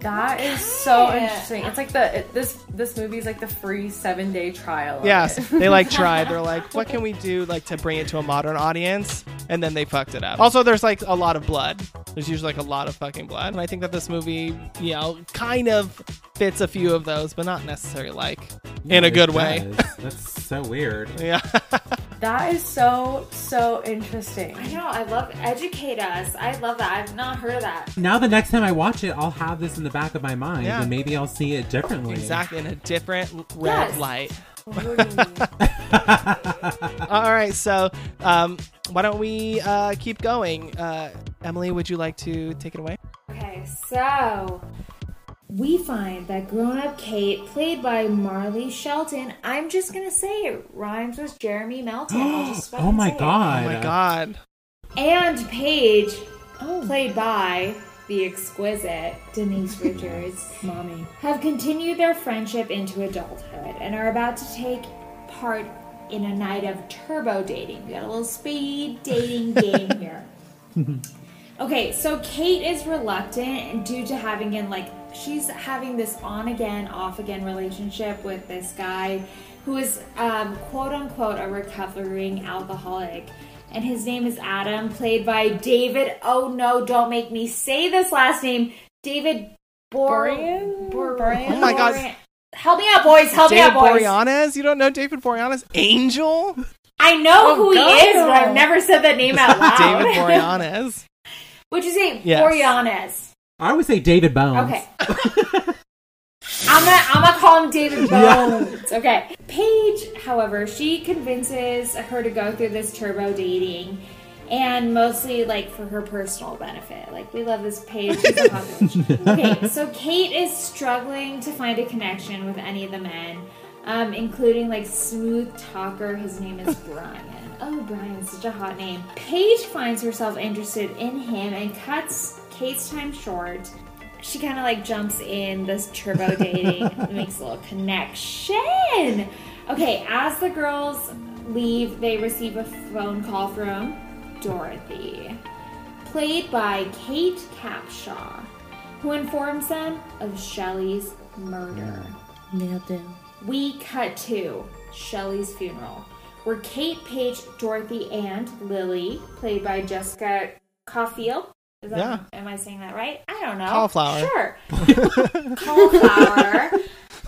That is so interesting. It's like the it, this this movie is like the free seven day trial. of yes, they like tried. They're like, what can we do like to bring it to a modern audience? And then they fucked it up. Also, there's like a lot of blood. There's usually like a lot of fucking blood, and I think that this movie, you know, kind of fits a few of those, but not necessarily like in a It good way. That's so weird. Yeah. that is so so interesting. I know. I love educate us. I love that. I've not heard of that. Now the next time I watch it, I'll have this in the back of my mind, Yeah. and maybe I'll see it differently. exactly in a different red Yes. light. All right, so um, why don't we uh, keep going? Uh, Emily, would you like to take it away? Okay, so we find that grown-up Kate, played by Marley Shelton, I'm just gonna say it rhymes with Jeremy Melton. I'll just oh my say it. god! Oh my god. And Paige, Oh. played by the exquisite Denise Richards, Mommy. have continued their friendship into adulthood and are about to take part in a night of turbo dating. We got a little speed dating game here. Okay, so Kate is reluctant due to having in like she's having this on again, off again relationship with this guy who is um, quote unquote a recovering alcoholic. And his name is Adam, played by David. Oh no, don't make me say this last name. David Bor- Borean? Bor- Borean? Oh my God. Help me out, boys. Help me out, boys. Boreanaz? You don't know David Boreanaz? Angel? I know who he is, but I've never said that name out loud. David Boreanaz. What'd you say? Yes. Boreanaz. I would say David Bones. Okay. I'm gonna I'm gonna call him David Bones. Okay. Paige, however, she convinces her to go through this turbo dating and mostly like for her personal benefit. Like we love this Paige. She's a hot bitch. Okay, so Kate is struggling to find a connection with any of the men, um, including like smooth talker. His name is Brian. Oh, Brian's such a hot name. Paige finds herself interested in him and cuts Kate's time short she kind of like jumps in this turbo dating and makes a little connection. Okay, as the girls leave, they receive a phone call from Dorothy, played by Kate Capshaw, who informs them of Shelley's murder. Mm. Nailed it. We cut to Shelley's funeral, where Kate, Paige, Dorothy, and Lily, played by Jessica Caulfield. Is that, Yeah. Am I saying that right? I don't know. Cauliflower. Sure. Cauliflower.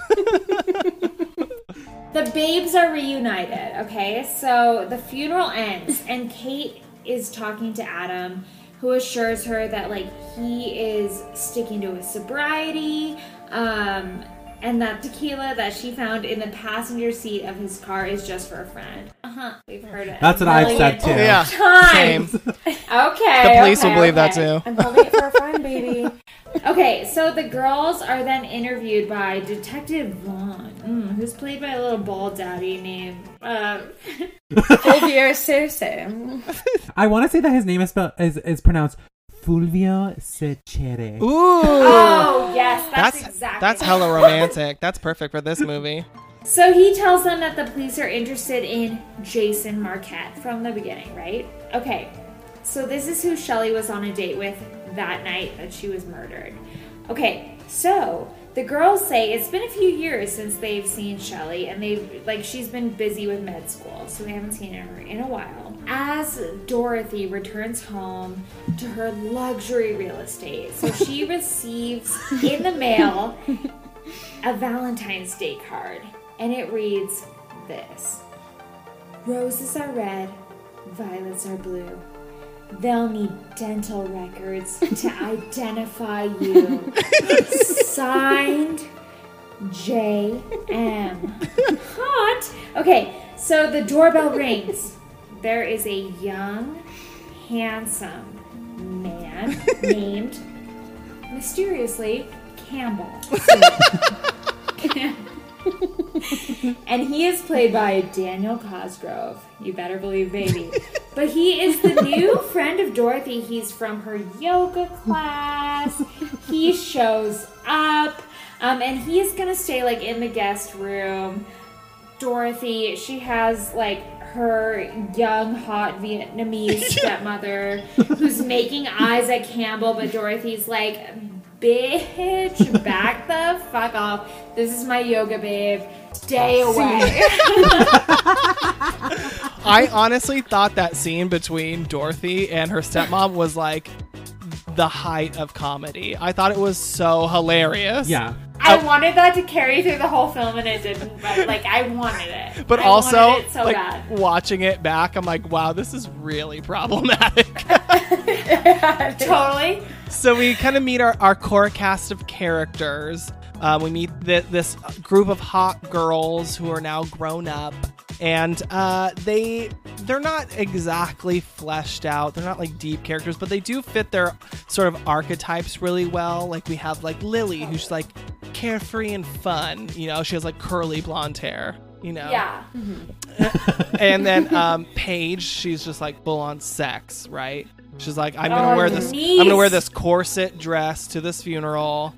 the babes are reunited, okay? So the funeral ends, and Kate is talking to Adam, who assures her that, like, he is sticking to his sobriety, um, and that tequila that she found in the passenger seat of his car is just for a friend. Uh huh. We've heard it. That's what I've said too. Yeah. Times. Same. Okay. The police will okay, believe that too. I'm holding it for a friend, baby. Okay, so the girls are then interviewed by Detective Vaughn, mm, who's played by a little bald daddy named. Uh, Fulvio Circe. I want to say that his name is spelled is, is pronounced Fulvio Secere. Ooh. oh yes, that's, That's exactly. that's hella romantic. That's perfect for this movie. So he tells them that the police are interested in Jason Marquette from the beginning, right? Okay, so this is who Shelley was on a date with that night that she was murdered. Okay, so the girls say it's been a few years since they've seen Shelly, and they've like she's been busy with med school, so they haven't seen her in a while. As Dorothy returns home to her luxury real estate, so she receives in the mail a Valentine's Day card, and it reads this Roses are red, violets are blue. They'll need dental records to identify you. Signed J.M. Hot. Okay, so the doorbell rings. There is a young, handsome man named mysteriously Campbell. and he is played by Daniel Cosgrove. You better believe, baby. But he is the new friend of Dorothy. He's from her yoga class. He shows up, um, and he is gonna stay like in the guest room. Dorothy, she has like her young, hot Vietnamese stepmother who's making eyes at Campbell, but Dorothy's like, bitch, back the fuck off. This is my yoga babe. Stay away. I honestly thought that scene between Dorothy and her stepmom was like the height of comedy. I thought it was so hilarious. Yeah. I oh. wanted that to carry through the whole film and it didn't, but like I wanted it. But I also, it so like bad. watching it back, I'm like, wow, this is really problematic. Totally. so we kind of meet our, our core cast of characters. Uh, we meet th- this group of hot girls who are now grown up, and uh, they they're not exactly fleshed out. They're not like deep characters, but they do fit their sort of archetypes really well. Like we have like Lily, who's like carefree and fun. You know, she has like curly blonde hair. You know, Yeah. and then um, Paige, she's just like full on sex, right? She's like, I'm gonna Oh, wear this. Denise. I'm gonna wear this corset dress to this funeral.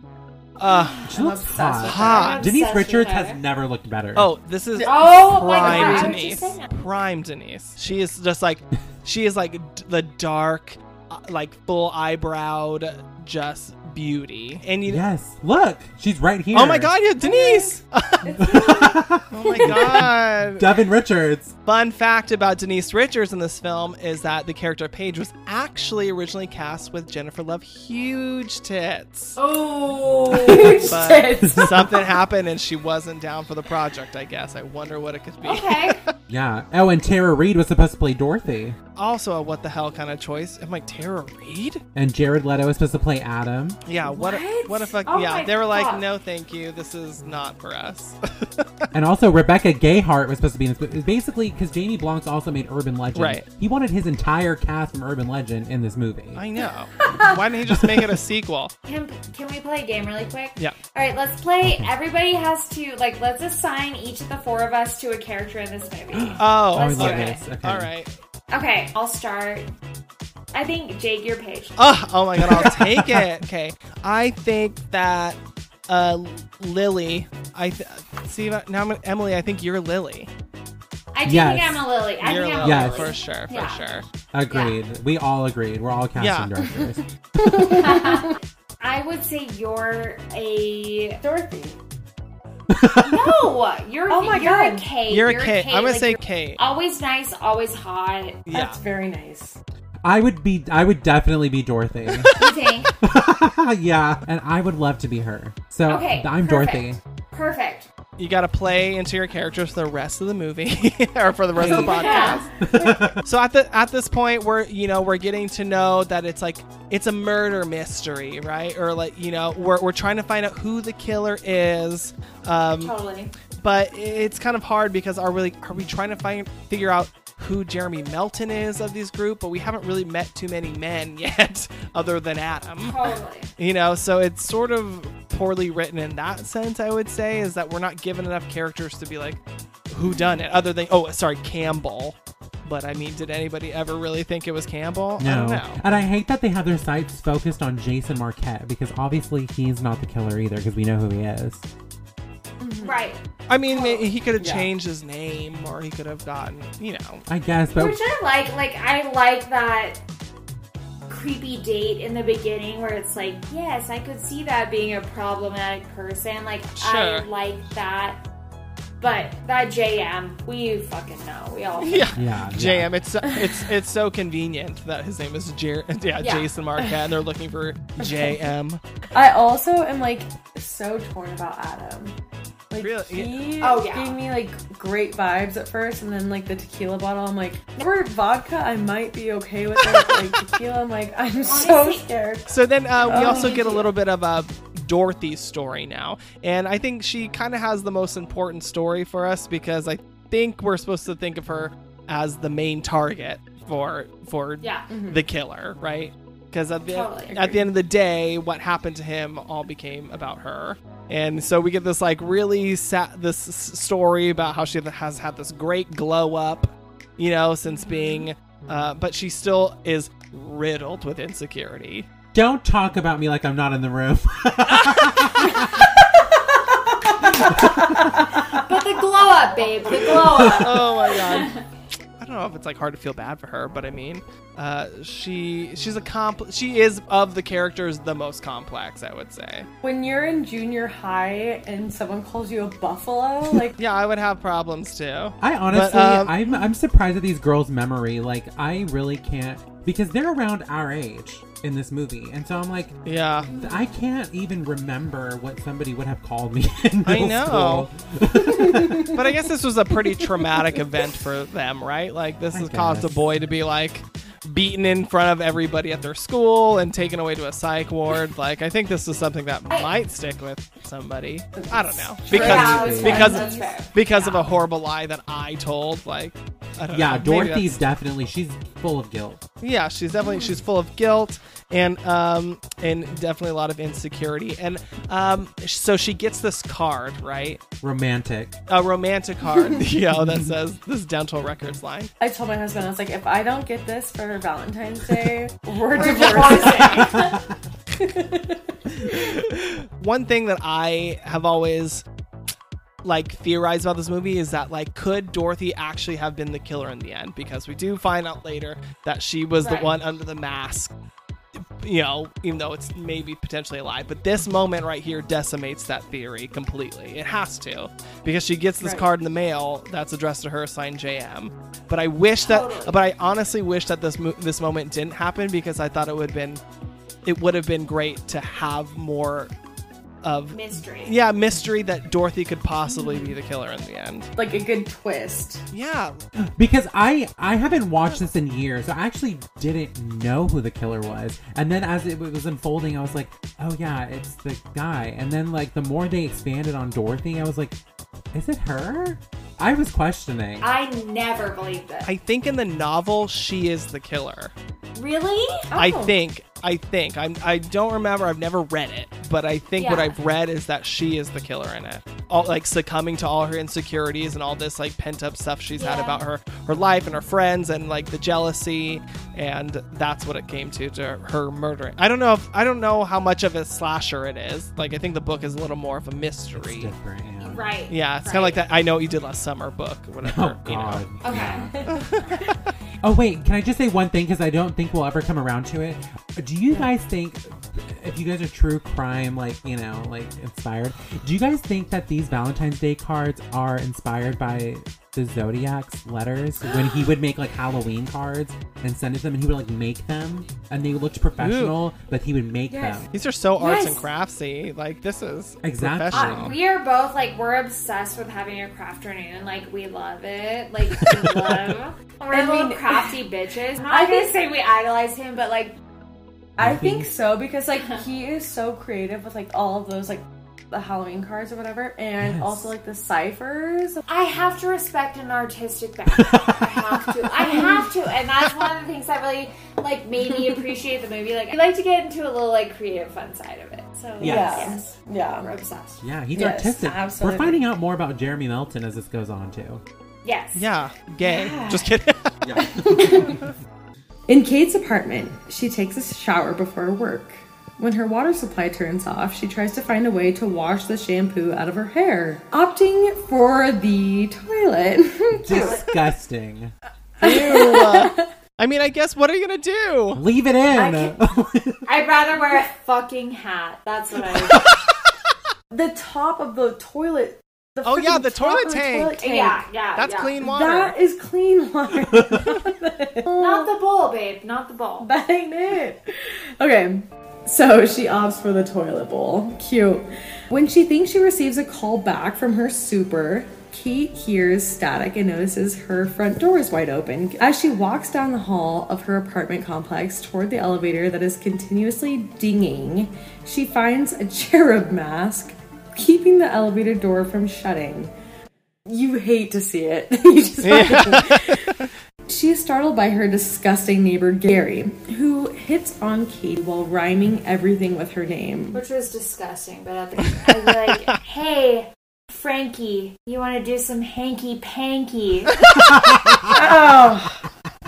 Uh, She looks hot. hot. Denise Richards has never looked better. Oh, this is Oh my prime God, I Denise. just saying that. Prime Denise. She is just like, she is like the dark, uh, like full eyebrowed, just beauty. And you, yes. Look, she's right here. oh my God, yeah, Denise. oh my God. Devin Richards. Fun fact about Denise Richards in this film is that the character Paige was actually originally cast with Jennifer Love huge tits. Oh, huge But something happened and she wasn't down for the project, I guess. I wonder what it could be. okay. Yeah. Oh, and Tara Reid was supposed to play Dorothy. Also, a what the hell kind of choice. I'm like, Tara Reid? And Jared Leto was supposed to play Adam. Yeah, what, a, What? what a fuck. Oh yeah, they were like, God. no, thank you. This is not for us. And also, Rebecca Gayheart was supposed to be in this. movie. Basically, because Jamie Blanc also made Urban Legend. Right. He wanted his entire cast from Urban Legend in this movie. I know. Why didn't he just make it a sequel? Can, can we play a game really quick? Yeah. All right, let's play. Everybody has to like. Let's assign each of the four of us to a character in this movie. Oh, Oh, I Let's love do it. this. Okay. all right. Okay, I'll start. I think Jake, your Paige. Oh, oh my god, I'll take it. Okay, I think that uh, Lily. I th- see now. I'm, Emily, I think you're Lily. I do Yes. think I'm a Lily. I You're think I'm Lily a Yes. Lily. for sure, for Yeah. sure. Agreed. We all agreed. We're all casting Yeah. directors. I would say you're a Dorothy. no. You're Oh my you're God. a Kate. You're a Kate. I'm gonna like, say you're Kate. Always nice, always hot. Yeah. That's very nice. I would be. I would definitely be Dorothy. You think? yeah, and I would love to be her. So Okay, I'm perfect. Dorothy. Perfect. You got to play into your characters for the rest of the movie or for the rest of the Yeah. podcast. so at the at this point, we're you know we're getting to know that it's like it's a murder mystery, right? Or like you know we're we're trying to find out who the killer is. Um, Totally. but it's kind of hard because are we are we trying to find figure out who Jeremy Melton is of this group? But we haven't really met too many men yet, other than Adam. Totally. You know, so it's sort of poorly written in that sense. I would say is that we're not given enough characters to be like who done it, other than oh sorry Campbell. But I mean, did anybody ever really think it was Campbell? I No, don't know. and I hate that they have their sights focused on Jason Marquette because obviously he's not the killer either because we know who he is. Right. I mean, maybe he could have Yeah. changed his name, or he could have gotten, you know, I guess, but Which I like. Like I like that creepy date in the beginning where it's like, yes, I could see that being a problematic person. Like, I Sure. like that. But that JM, we fucking know. We all Yeah. Yeah. JM, it's it's it's so convenient that his name is Jer- yeah, Yeah. Jason Marquette, and they're looking for JM. I also am like so torn about Adam. Like Really? he Oh, yeah. gave me like great vibes at first, and then like the tequila bottle, I'm like, for vodka, I might be okay with it. Like tequila, I'm like, I'm so scared. So then uh, we Oh. also get a little bit of a Dorothy's story now, and I think she kind of has the most important story for us because I think we're supposed to think of her as the main target for for Yeah. the killer, right? Because at the Totally. at the end of the day, what happened to him all became about her. And so we get this like really sad this story about how she has had this great glow up, you know, since being, uh, but she still is riddled with insecurity. Don't talk about me like I'm not in the room. But the glow up, babe. The glow up. oh my god. I don't know if it's like hard to feel bad for her, but I mean, uh, she she's a comp. She is of the characters the most complex, I would say. When you're in junior high and someone calls you a buffalo, like Yeah, I would have problems too. I honestly, um, I'm I'm surprised at these girls' memory. Like, I really can't because they're around our age in this movie, and so I'm like, Yeah, I can't even remember what somebody would have called me. In I know. but I guess this was a pretty traumatic event for them, right? Like this I has caused a boy to be like beaten in front of everybody at their school and taken away to a psych ward. Like I think this is something that might stick with somebody. I don't know because Yeah, that's fair. because That's because of a horrible lie that I told. Like I don't Yeah, know. Dorothy's definitely she's full of guilt. yeah, she's definitely she's full of guilt and um and definitely a lot of insecurity and um so she gets this card right Romantic. a romantic card you know that says this dental records line I told my husband, I was like, if I don't get this for Valentine's Day, we're We're divorcing. divorcing. one thing that i have always like theorized about this movie is that like could dorothy actually have been the killer in the end because we do find out later that she was Right. the one under the mask you know even though it's maybe potentially a lie but this moment right here decimates that theory completely it has to because she gets this Right. card in the mail that's addressed to her signed jm but i wish that Totally. but i honestly wish that this mo- this moment didn't happen because i thought it would have been it would have been great to have more of Mystery. yeah mystery that Dorothy could possibly be the killer in the end. like a good twist. Yeah, Because I I haven't watched this in years. So I actually didn't know who the killer was. And then as it was unfolding, I was like, oh yeah, it's the guy. And then like the more they expanded on Dorothy, I was like, is it her? I was questioning. I never believed it. I think in the novel she is the killer. really? I Oh. think. I think. I'm. I don't remember. I've never read it, but I think what I've read is that she is the killer in it. All like succumbing to all her insecurities and all this like pent up stuff she's had about her her life and her friends and like the jealousy and that's what it came to to her murdering. I don't know if I don't know how much of a slasher it is. Like I think the book is a little more of a It's mystery. Different. Yeah. Right. Yeah, it's kind of like that. I know what you did last summer book, oh, whatever. Oh you know. god. Okay. Oh wait, can I just say one thing because I don't think we'll ever come around to it. Do you guys think if you guys are true crime like, you know, like inspired, do you guys think that these Valentine's Day cards are inspired by the Zodiac's letters when he would make like Halloween cards and send it to them and he would like make them and they looked professional, but he would make Yes. them. These are so arts and Yes. craftsy. Like this is Exactly. professional. Uh, we are both like we're obsessed with having a craft afternoon. Like we love it. Like we love. We're I mean- crafty bitches. I'm not I gonna think- say we idolize him, but like I think so because like he is so creative with like all of those like the Halloween cards or whatever, and Yes. also like the ciphers. I have to respect an artistic background. I have to. I have to, and that's one of the things that really like made me appreciate the movie. Like I like to get into a little like creative fun side of it. So Yes. yes, Yeah. we're obsessed. Yeah, he's Yes, artistic. absolutely. We're finding out more about Jeremy Melton as this goes on too. Yes. Yeah, gay. Just kidding. In Kate's apartment, she takes a shower before work. When her water supply turns off, she tries to find a way to wash the shampoo out of her hair, opting for the toilet. Disgusting. Ew. I mean, I guess what are you gonna do? Leave it in. I'd rather wear a fucking hat. That's what I would The top of the toilet. The Oh, yeah, the top toilet of tank. tank. Yeah, yeah. That's yeah. clean water. That is clean water. Not the bowl, babe. Not the bowl. That ain't it. Okay, so she opts for the toilet bowl. Cute. When she thinks she receives a call back from her super, Kate hears static and notices her front door is wide open. As she walks down the hall of her apartment complex toward the elevator that is continuously dinging, she finds a cherub mask keeping the elevator door from shutting. You hate to see it. you just fucking- she is startled by her disgusting neighbor Gary, who hits on Kate while rhyming everything with her name. Which was disgusting, but at the, I was like, hey, Frankie, you want to do some hanky panky? Oh,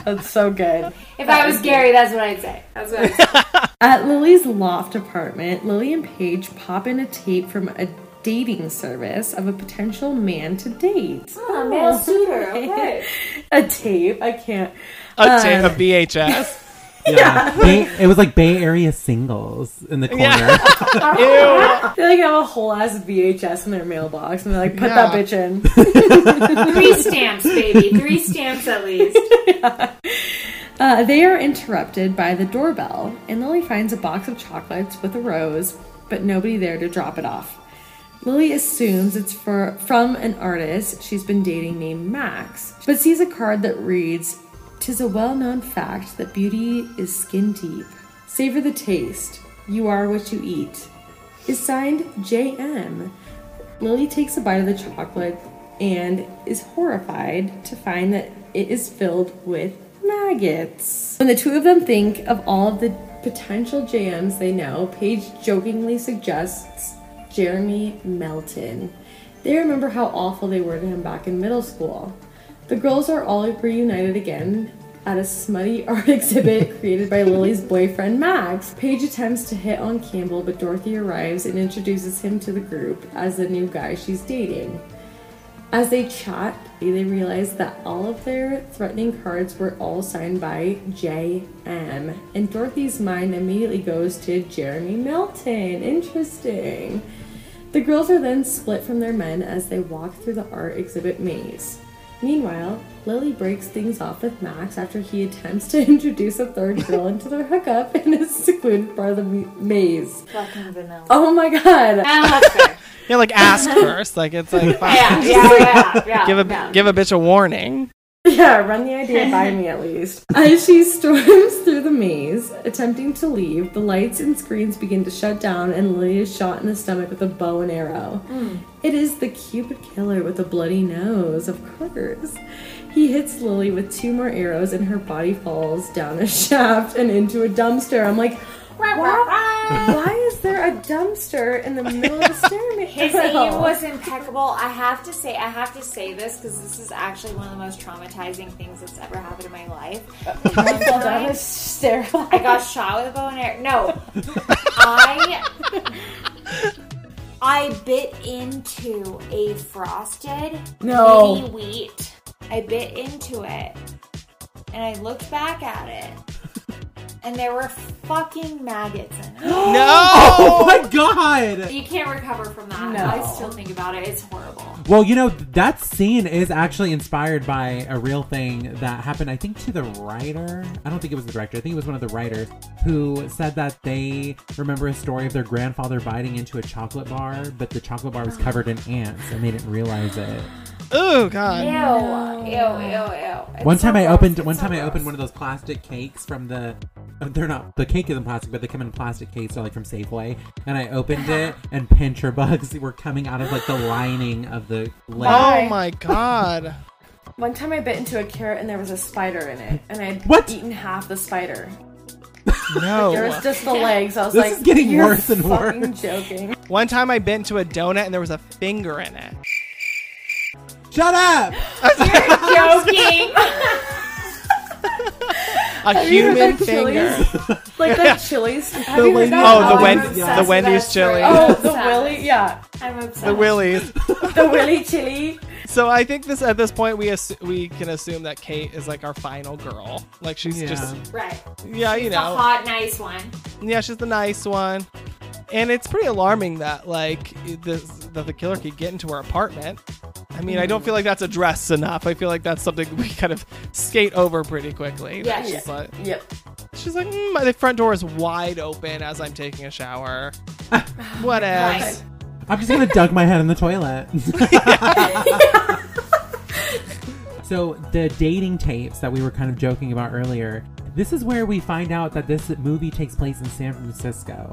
that's so good. If I was Gary, that's what I'd say. That's what I'd say. At Lily's loft apartment, Lily and Paige pop in a tape from a dating service of a potential man to date. Oh, male suitor, okay. a tape. I can't. A, Uh, ta- a VHS. yeah. Bay, it was like Bay Area singles in the corner. Ew. They like have a whole ass VHS in their mailbox, and they're like, "Put Yeah. that bitch in." Three stamps, baby. Three stamps at least. Uh, they are interrupted by the doorbell, and Lily finds a box of chocolates with a rose, but nobody there to drop it off. Lily assumes it's for from an artist she's been dating named Max, but sees a card that reads, "Tis a well-known fact that beauty is skin deep. Savor the taste. You are what you eat." Is signed J.M. Lily takes a bite of the chocolate and is horrified to find that it is filled with maggots. When the two of them think of all of the potential JMs they know, Paige jokingly suggests Jeremy Melton. They remember how awful they were to him back in middle school. The girls are all reunited again at a smutty art exhibit created by Lily's boyfriend Max. Paige attempts to hit on Campbell, but Dorothy arrives and introduces him to the group as the new guy she's dating. As they chat, they realize that all of their threatening cards were all signed by J.M. And Dorothy's mind immediately goes to Jeremy Melton. Interesting. The girls are then split from their men as they walk through the art exhibit maze. Meanwhile, Lily breaks things off with Max after he attempts to introduce a third girl into their hookup in a secluded part of the maze. Fucking vanilla. Oh my god! Ah, that's. Yeah, like ask first. Like it's like fuck. Yeah, yeah, yeah, yeah. give a yeah. give a bitch a warning. Yeah, run the idea by me at least. As she storms through the maze, attempting to leave, the lights and screens begin to shut down, and Lily is shot in the stomach with a bow and arrow. Hmm. It is the Cupid killer with a bloody nose, of course. He hits Lily with two more arrows, and her body falls down a shaft and into a dumpster. I'm like, why, why is there a dumpster in the middle of the stairway? His aim was impeccable. I have to say, I have to say this because this is actually one of the most traumatizing things that's ever happened in my life. I fell down a stairwell. I got shot with a bow and arrow. No, I I bit into a frosted No. mini wheat. I bit into it, and I looked back at it, and there were fucking maggots in it. No. Oh my god! You can't recover from that. No. I still think about it. It's horrible. Well, you know, that scene is actually inspired by a real thing that happened, I think, to the writer. I don't think it was the director. I think it was one of the writers who said that they remember a story of their grandfather biting into a chocolate bar, but the chocolate bar was covered in ants and they didn't realize it. Oh Ew, god. ew, ew, ew. It's one so time I gross. opened It's one so time I opened one of those plastic cakes from the uh, they're not the cake isn't plastic but they come in plastic case they're like from Safeway and I opened it and pincher bugs were coming out of like the lining of the lid. Oh my god. One time I bit into a carrot and there was a spider in it, and I'd What? eaten half the spider. No. There was just the legs. I was This like, is getting "You're worse and fucking worse." joking. One time I bit into a donut and there was a finger in it. Shut up! You're joking. A Have human finger. Chili's? Like that Chili's. Have The you heard? Oh, oh, the I'm Wen- obsessed the Wendy's that chili. Oh, the obsessed. Willy, yeah, I'm obsessed. The willies. the Willy chili. So I think this at this point we assu- we can assume that Kate is like our final girl. Like she's Yeah. just Right. yeah, you The know, hot, nice one. yeah, she's the nice one. And it's pretty alarming that like this that the killer could get into her apartment. I mean, I don't feel like that's addressed enough. I feel like that's something we kind of skate over pretty quickly. Yeah, she's like, Yep. she's like, mm, the front door is wide open as I'm taking a shower. what else? I'm just gonna dunk my head in the toilet. so the dating tapes that we were kind of joking about earlier, this is where we find out that this movie takes place in San Francisco.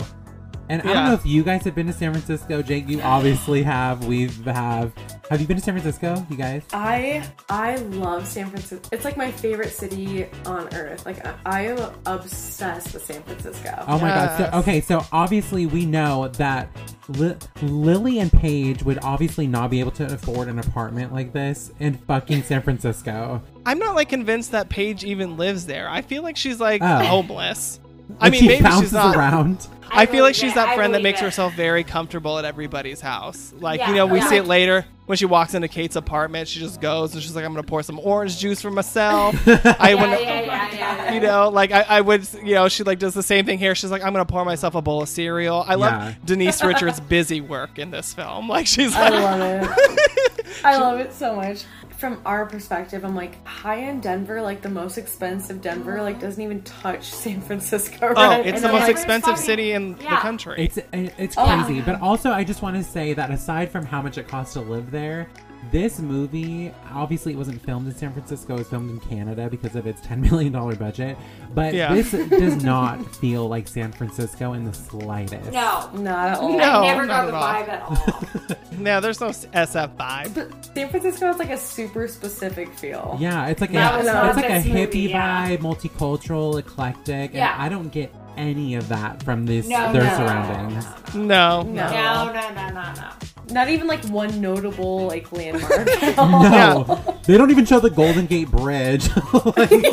And I don't know if you guys have been to San Francisco. Jake, you obviously have. We've have. Have you been to San Francisco, you guys? I I love San Francisco. It's like my favorite city on earth. Like I, I am obsessed with San Francisco. Oh my god. So okay, so obviously we know that Li- Lily and Paige would obviously not be able to afford an apartment like this in fucking San Francisco. I'm not like convinced that Paige even lives there. I feel like she's like Oh. homeless. I Like, mean, she maybe bounces she's not. around. I, I feel like she's it. that friend that makes it. herself very comfortable at everybody's house. Like, you know, we yeah. see it later when she walks into Kate's apartment. She just goes and she's like, I'm going to pour some orange juice for myself. I Yeah, would, yeah, yeah, yeah, yeah. you know, like I, I would, you know, she like does the same thing here. She's like, I'm going to pour myself a bowl of cereal. I love Denise Richards' busy work in this film. Like, she's I love it. I love it so much. From our perspective, I'm like high end Denver, like the most expensive Denver, like mm-hmm. doesn't even touch San Francisco. oh, Right? it's And the most like, expensive city in the country. It's it's Oh. crazy, but also I just want to say that aside from how much it costs to live there, this movie obviously it wasn't filmed in San Francisco. It was filmed in Canada because of its ten million dollar budget. But Yeah. this does not feel like San Francisco in the slightest. No. Not at all. No. I never got the all. vibe at all. no, there's no SF vibe. But San Francisco has like a super specific feel. Yeah, it's like That a was it's like a this movie, hippie yeah. vibe, multicultural, eclectic, Yeah. I don't get any of that from this No, their no, no, surroundings. No. No. No, no, no, no, no. Not even like one notable like landmark. No, they don't even show the Golden Gate Bridge. Like, No.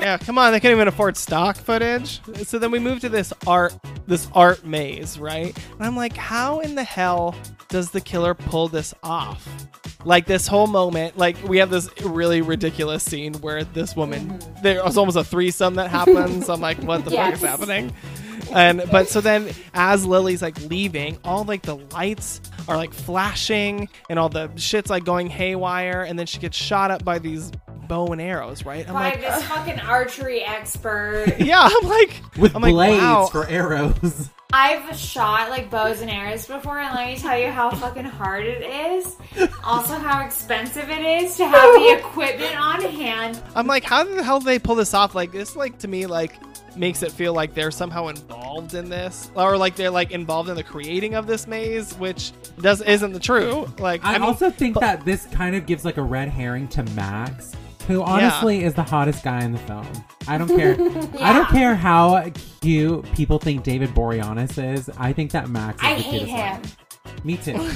Yeah, come on, they can't even afford stock footage. So then we move to this art this art maze, right? And I'm like, how in the hell does the killer pull this off? Like this whole moment, like we have this really ridiculous scene where this woman mm-hmm. there's almost a threesome that happens. I'm like, what the fuck is Yes. happening? And um, but so then as Lily's like leaving, all like the lights are like flashing and all the shit's like going haywire, and then she gets shot up by these bow and arrows, right? I'm By like, this fucking archery expert. yeah, I'm like, with I'm like, blades wow. for arrows. I've shot like bows and arrows before, and let me tell you how fucking hard it is. Also, how expensive it is to have the equipment on hand. I'm like, how the hell do they pull this off? Like this, like to me, like makes it feel like they're somehow involved in this, or like they're like involved in the creating of this maze, which does isn't the true. Like I, I, mean, also think that this kind of gives like a red herring to Max, who honestly is the hottest guy in the film. I don't care. I don't care how cute people think David Boreanaz is. I think that Max is I the hate cutest him. one. Me too.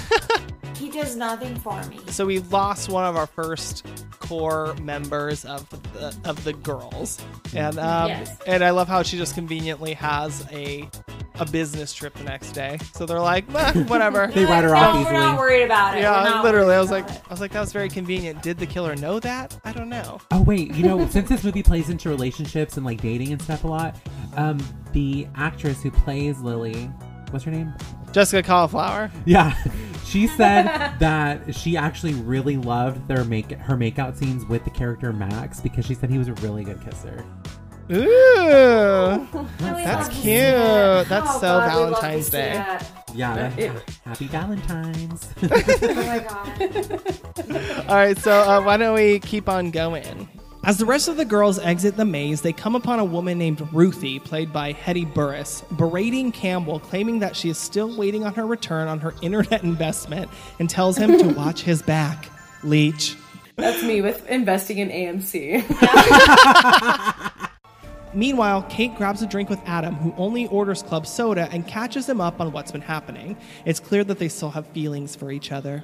He does nothing for me. so we lost one of our first core members of the of the girls, and um, Yes. and I love how she just conveniently has a a business trip the next day. So they're like, "Eh, whatever. They write her no, off We're easily. not worried about it. Yeah, literally. I was like, it. I was like, that was very convenient. Did the killer know that? I don't know. Oh wait, you know, since this movie plays into relationships and like dating and stuff a lot, um, the actress who plays Lily, what's her name? Jessica Cauliflower. Yeah, she said that she actually really loved their make her makeout scenes with the character Max because she said he was a really good kisser. Ooh. Really That's love to see cute. that. That's Oh, so God, we love to Valentine's Day. that. Yeah, But it- happy Valentine's. Oh my god. All right, so uh, why don't we keep on going? As the rest of the girls exit the maze, they come upon a woman named Ruthie, played by Hedy Burress, berating Campbell, claiming that she is still waiting on her return on her internet investment and tells him to watch his back. Leech. That's me with investing in AMC. Meanwhile, Kate grabs a drink with Adam, who only orders club soda, and catches him up on what's been happening. It's clear that they still have feelings for each other.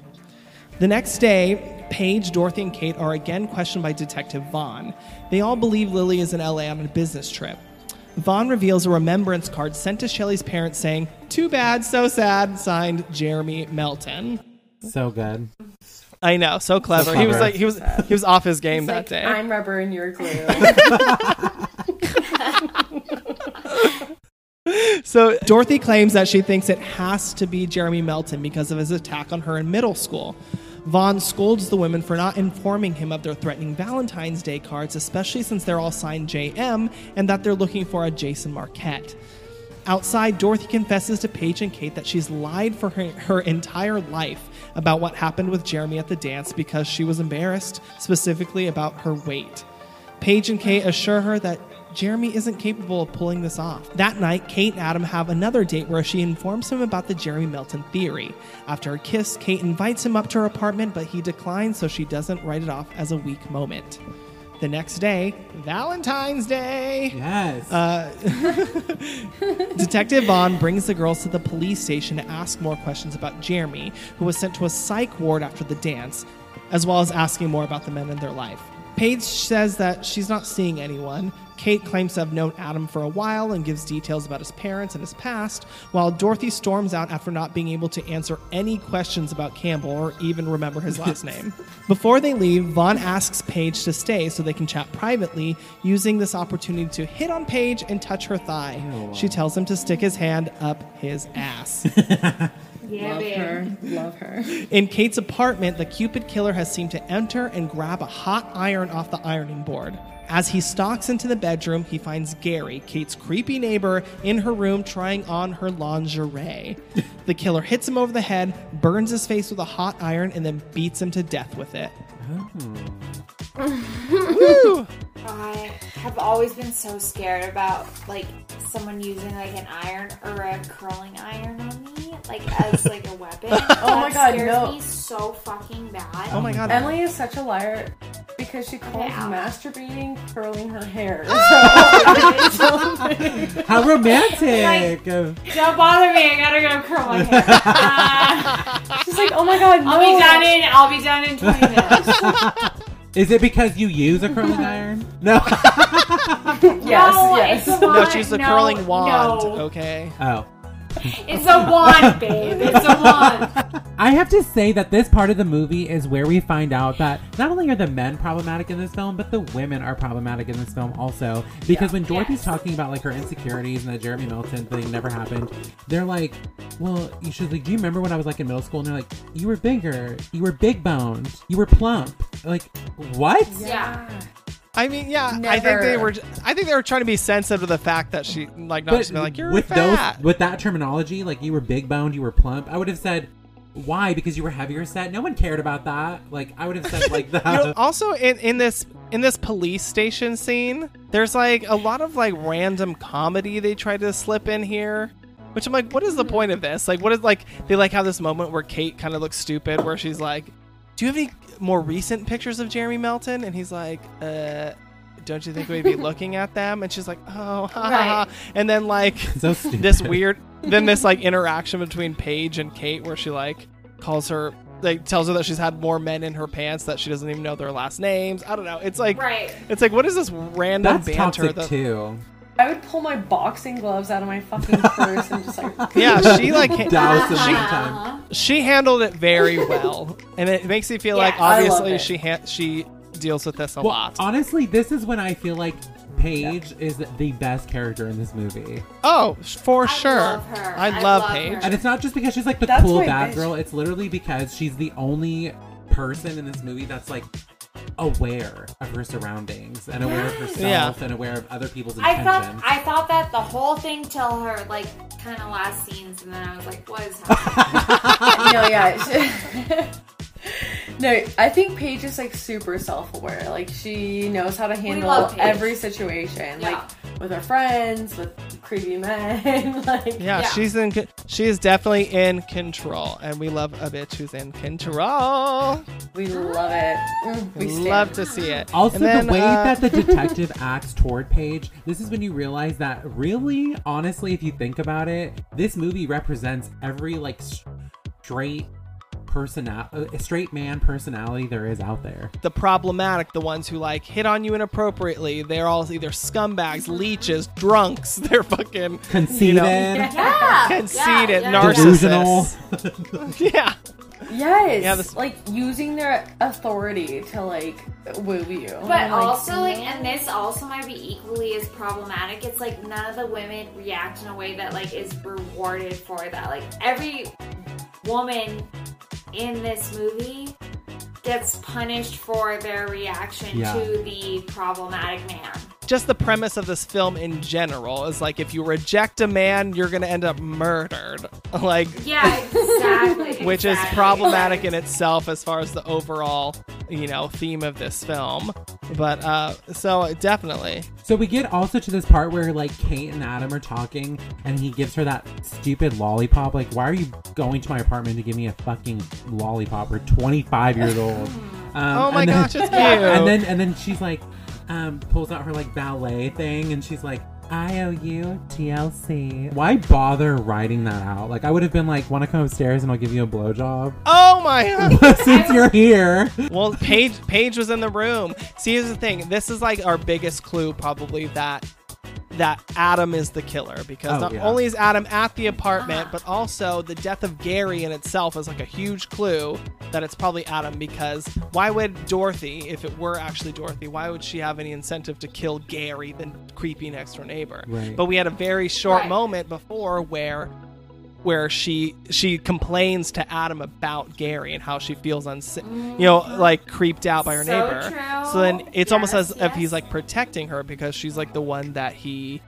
The next day, Paige, Dorothy, and Kate are again questioned by Detective Vaughn. They all believe Lily is in LA on a business trip. Vaughn reveals a remembrance card sent to Shelley's parents saying, Too bad, so sad, signed Jeremy Melton. so good. I know, so clever. he was like he was he was off his game It's that like, day. I'm rubber and you're glue. So Dorothy claims that she thinks it has to be Jeremy Melton because of his attack on her in middle school. Vaughn scolds the women for not informing him of their threatening Valentine's Day cards, especially since they're all signed JM and that they're looking for a Jason Marquette. Outside, Dorothy confesses to Paige and Kate that she's lied for her, her entire life about what happened with Jeremy at the dance because she was embarrassed, specifically about her weight. Paige and Kate assure her that Jeremy isn't capable of pulling this off. That night, Kate and Adam have another date where she informs him about the Jeremy Melton theory. After a kiss, Kate invites him up to her apartment, but he declines so she doesn't write it off as a weak moment. The next day, Valentine's Day. Yes. Uh, Detective Vaughn brings the girls to the police station to ask more questions about Jeremy, who was sent to a psych ward after the dance, as well as asking more about the men in their life. Paige says that she's not seeing anyone. Kate claims to have known Adam for a while and gives details about his parents and his past, while Dorothy storms out after not being able to answer any questions about Campbell or even remember his last name. Before they leave, Vaughn asks Paige to stay so they can chat privately, using this opportunity to hit on Paige and touch her thigh. She tells him to stick his hand up his ass. Yeah, Love babe. her. Love her. In Kate's apartment, the Cupid killer has seemed to enter and grab a hot iron off the ironing board. As he stalks into the bedroom, he finds Gary, Kate's creepy neighbor, in her room trying on her lingerie. the killer hits him over the head, burns his face with a hot iron, and then beats him to death with it. Woo! I have always been so scared about like someone using like an iron or a curling iron on me, like as like a weapon. oh my God, scares no. me so fucking bad. Oh my god. Emily is such a liar because she calls Ow. masturbating curling her hair. How romantic. Don't bother me. I gotta go curl my hair. Uh, She's like, oh my god, no. I'll be done in. I'll be done in twenty minutes. Is it because you use a curling iron? No. Yes, no, yes. it's no, she's the No, curling wand, No. okay? Oh. It's a wand, babe. It's a wand. I have to say that this part of the movie is where we find out that not only are the men problematic in this film, but the women are problematic in this film also. Because when Dorothy's Yes. talking about like her insecurities and the Jeremy Melton thing never happened, they're like, "Well, you should like, do you remember when I was like in middle school?" And they're like, "You were bigger, you were big boned, you were plump." Like, what? Yeah. I mean, yeah, I think they were. I think they were trying to be sensitive to the fact that she, like, not just be like, "You're with fat." those with that terminology, like you were big boned, you were plump, I would have said. Why? Because you were heavier set. No one cared about that. Like I would have said like that. You know, also in, in this in this police station scene, there's like a lot of like random comedy they try to slip in here. Which I'm like, what is the point of this? Like, what is like they like have this moment where Kate kind of looks stupid, where she's like, "Do you have any more recent pictures of Jeremy Melton?" And he's like, "Uh, don't you think we'd be looking at them?" And she's like, "Oh, ha, ha, ha." Right. and then like so this weird then this like interaction between Paige and Kate where she like calls her like tells her that she's had more men in her pants that she doesn't even know their last names. I don't know. It's like Right. it's like what is this random That's banter toxic that too. I would pull my boxing gloves out of my fucking purse and just like Yeah, she like Douse them she, time. she handled it very well. And it makes me feel like Yeah, I obviously she ha- she deals with this a Well, lot. honestly, this is when I feel like Paige is the best character in this movie. Oh, for I sure. love her. I I love love Paige. her. And it's not just because she's like the That's cool bad bitch. girl. It's literally because she's the only person in this movie that's like aware of her surroundings and aware of herself Yeah. and aware of other people's I intentions. thought I thought that the whole thing till her like kind of last scenes, and then I was like, "What is happening?" no, yeah. no, I think Paige is like super self-aware. Like she knows how to handle love Paige. every situation, Yeah. like with her friends, with creepy men. like yeah, Yeah. she's in. co- She is definitely in control, and we love a bitch who's in control. we love it. Mm, we. Love to see it. Also, then, the way uh, that the detective acts toward Paige, this is when you realize that really, honestly, if you think about it, this movie represents every like straight personal, uh, straight man personality there is out there. the problematic, the ones who like hit on you inappropriately, they're all either scumbags, leeches, drunks. They're fucking Conceited, You know, yeah, conceited, yeah, yeah. delusional. narcissists. yeah. Yes, Yeah, this- like using their authority to like woo you. But I'm like, also, like, and this also might be equally as problematic. It's like none of the women react in a way that like is rewarded for that. Like every woman in this movie gets punished for their reaction Yeah. to the problematic man. Just the premise of this film in general is like if you reject a man, you're gonna end up murdered. Like Yeah, exactly. which is problematic in itself as far as the overall, you know, theme of this film. But uh so definitely. So we get also to this part where like Kate and Adam are talking, and he gives her that stupid lollipop. Like, why are you going to my apartment to give me a fucking lollipop? We're 25 years old. Um, Oh my then- gosh, it's cute. And then and then she's like, um, pulls out her like ballet thing, and she's like. I owe you TLC. Why bother writing that out? Like, I would have been like, want to come upstairs and I'll give you a blowjob? Oh my Since you're here. Well, Paige Paige was in the room. See, here's the thing. This is like our biggest clue, probably that that Adam is the killer because Oh, not yeah. only is Adam at the apartment, ah. but also the death of Gary in itself is like a huge clue that it's probably Adam. Because why would Dorothy, if it were actually Dorothy, why would she have any incentive to kill Gary, the creepy next door neighbor? Right. But we had a very short Right. moment before where where she she complains to Adam about Gary and how she feels unsafe, you know, like creeped out by her So neighbor. true. So then it's almost Yes, as if he's like protecting her because she's like the one that he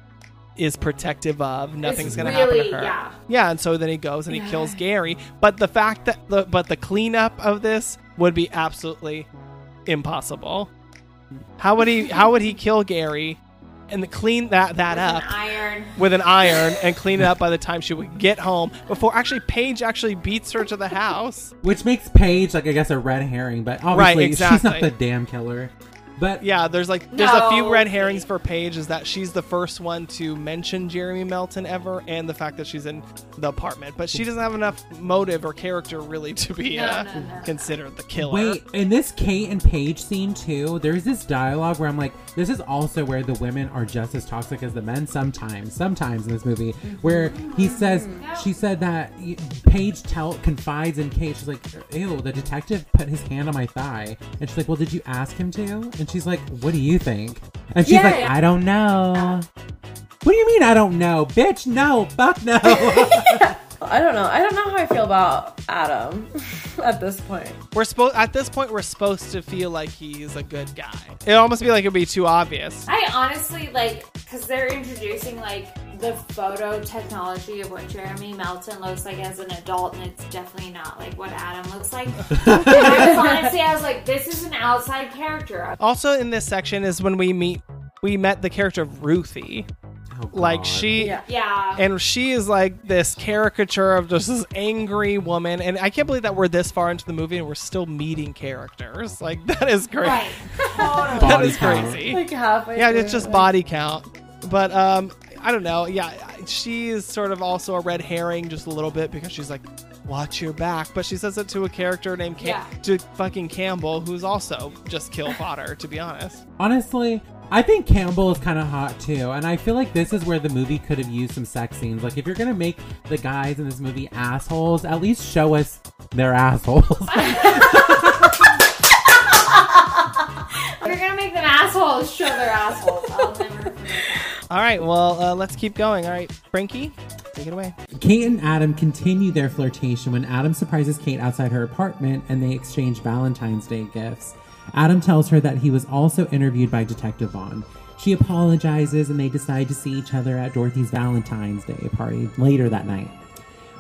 is protective of. Nothing's gonna happen to her. yeah. Yeah, and so then he goes and he kills Gary. But the fact that the but the cleanup of this would be absolutely impossible. How would he how would he kill Gary and clean that that With up? an iron. with an iron and clean it up by the time she would get home before actually Paige actually beats her to the house. Which makes Paige, like, I guess, a red herring, but obviously she's not the damn killer. But Yeah, there's like there's a few red herrings for Paige is that she's the first one to mention Jeremy Melton ever and the fact that she's in the apartment, but she doesn't have enough motive or character really to be No, uh, no, no, no. considered the killer. Wait, in this Kate and Paige scene too, there's this dialogue where I'm like, this is also where the women are just as toxic as the men sometimes, sometimes in this movie, where he says, she said that Paige tell confides in Kate. She's like, ew, the detective put his hand on my thigh. And she's like, well, did you ask him to? And she's like, what do you think? And she's Yeah, like, yeah. I don't know. What do you mean I don't know? Bitch, no, fuck no. I don't know. I don't know how I feel about Adam at this point. We're supposed at this point we're supposed to feel like he's a good guy. It almost be like it'd be too obvious. I honestly like because they're introducing like the photo technology of what Jeremy Melton looks like as an adult, and it's definitely not like what Adam looks like. I was honestly, I was like, this is an outside character. Also in this section is when we meet we met the character of Ruthie. Oh, Like she Yeah. Yeah. and she is like this caricature of just this angry woman and i can't believe that we're this far into the movie and we're still meeting characters like that is great right. That Body is count. crazy Like halfway. yeah through, it's just body count but um i don't know yeah she is sort of also a red herring just a little bit because she's like watch your back but she says it to a character named Cam- Yeah. to fucking campbell who's also just kill fodder to be honest Honestly, I think Campbell is kind of hot too, and I feel like this is where the movie could have used some sex scenes. Like, if you're gonna make the guys in this movie assholes, at least show us they're assholes. If you're gonna make them assholes, show their assholes. I'll never all right well uh, let's keep going all right frankie take it away Kate and Adam continue their flirtation when Adam surprises Kate outside her apartment and they exchange Valentine's Day gifts. Adam tells her that he was also interviewed by Detective Vaughn. She apologizes and they decide to see each other at Dorothy's Valentine's Day party later that night.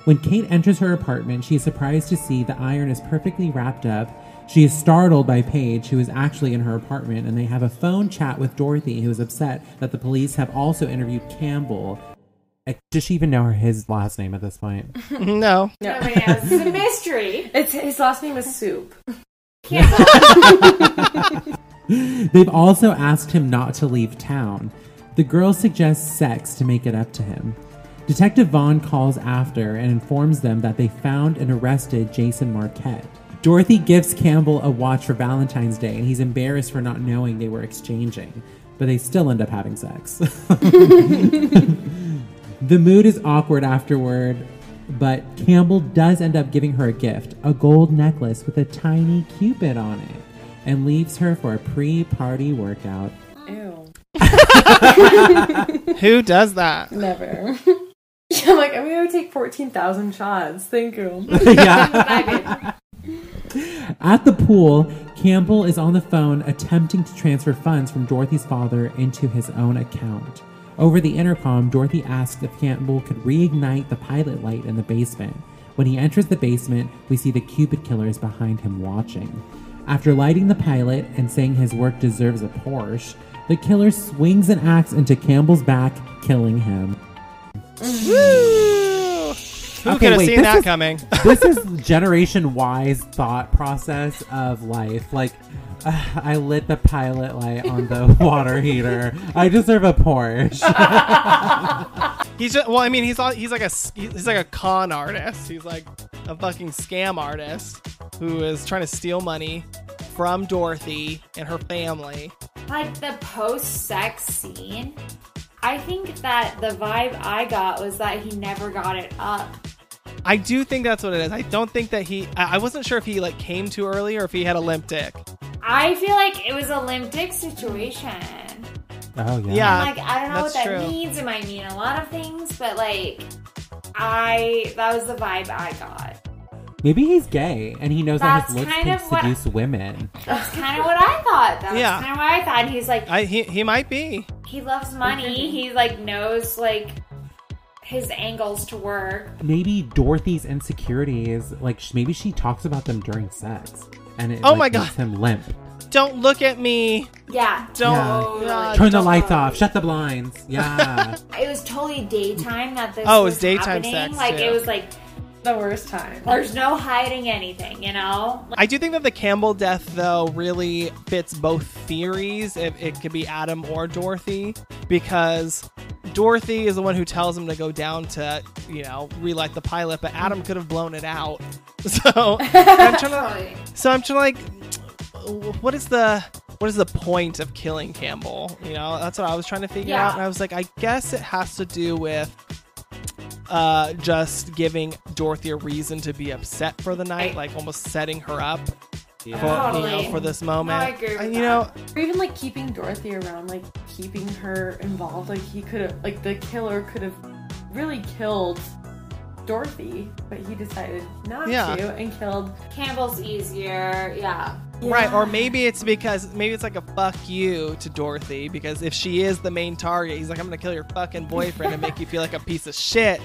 When Kate enters her apartment, she is surprised to see the iron is perfectly wrapped up. She is startled by Paige, who is actually in her apartment, and they have a phone chat with Dorothy, who is upset that the police have also interviewed Campbell. Does she even know her his last name at this point? no Nobody knows. It's a mystery. It's his last name is Soup. They've also asked him not to leave town. The girl suggests sex to make it up to him. Detective Vaughn calls after and informs them that they found and arrested Jason Marquette. Dorothy gives Campbell a watch for Valentine's Day, and he's embarrassed for not knowing they were exchanging, but they still end up having sex. the mood is awkward afterward. But Campbell does end up giving her a gift a gold necklace with a tiny cupid on it and leaves her for a pre party workout. Ew. Who does that? Never. I'm like, I'm gonna take 14,000 shots. Thank you. yeah. At the pool, Campbell is on the phone attempting to transfer funds from Dorothy's father into his own account. Over the intercom, Dorothy asks if Campbell could reignite the pilot light in the basement. When he enters the basement, we see the Cupid killers behind him watching. After lighting the pilot and saying his work deserves a Porsche, the killer swings an axe into Campbell's back, killing him. Who Okay, could have wait, seen this that is- coming? this is generation wise thought process of life. Like, uh, I lit the pilot light on the water heater. I deserve a Porsche. He's just, well, I mean, he's all, he's like a he's like a con artist. He's like a fucking scam artist who is trying to steal money from Dorothy and her family. Like the post sex scene, I think that the vibe I got was that he never got it up. I do think that's what it is. I don't think that he. I I wasn't sure if he like came too early or if he had a limp dick. I feel like it was a limp dick situation. oh, yeah. Yeah. like I don't know what that true. means. It might mean a lot of things, but like I that was the vibe I got. Maybe he's gay and he knows that his That's looks kind can of what- seduce women. That's kind of what I thought. That's Yeah. kind of what I thought. He's like I he, he might be. he loves money. He like knows like his angles to work. Maybe Dorothy's insecurities, like, sh- maybe she talks about them during sex. And it Oh like, my makes God. him limp. Don't look at me. Yeah, Don't. totally. Yeah. Turn the don't- lights off. Shut the blinds. Yeah. It was totally daytime that this. Oh, it was was daytime happening. sex, Like too. it was like The worst time. there's no hiding anything, you know. I do think that the Campbell death, though, really fits both theories. If it could be Adam or Dorothy, because Dorothy is the one who tells him to go down to, you know, relight the pilot, but Adam could have blown it out. So I'm trying to, so I'm trying to like, what is the what is the point of killing Campbell? You know, that's what I was trying to figure Yeah. out, and I was like, I guess it has to do with. Uh, just giving Dorothy a reason to be upset for the night, like almost setting her up for you know for this moment. No, I agree with And, that. you know, Or even like keeping Dorothy around, like keeping her involved. Like he could have, like the killer could have really killed Dorothy, but he decided not Yeah. to and killed. Campbell's easier. Yeah. Right? Or maybe it's because maybe it's like a fuck you to Dorothy because if she is the main target, he's like, I'm gonna kill your fucking boyfriend and make you feel like a piece of shit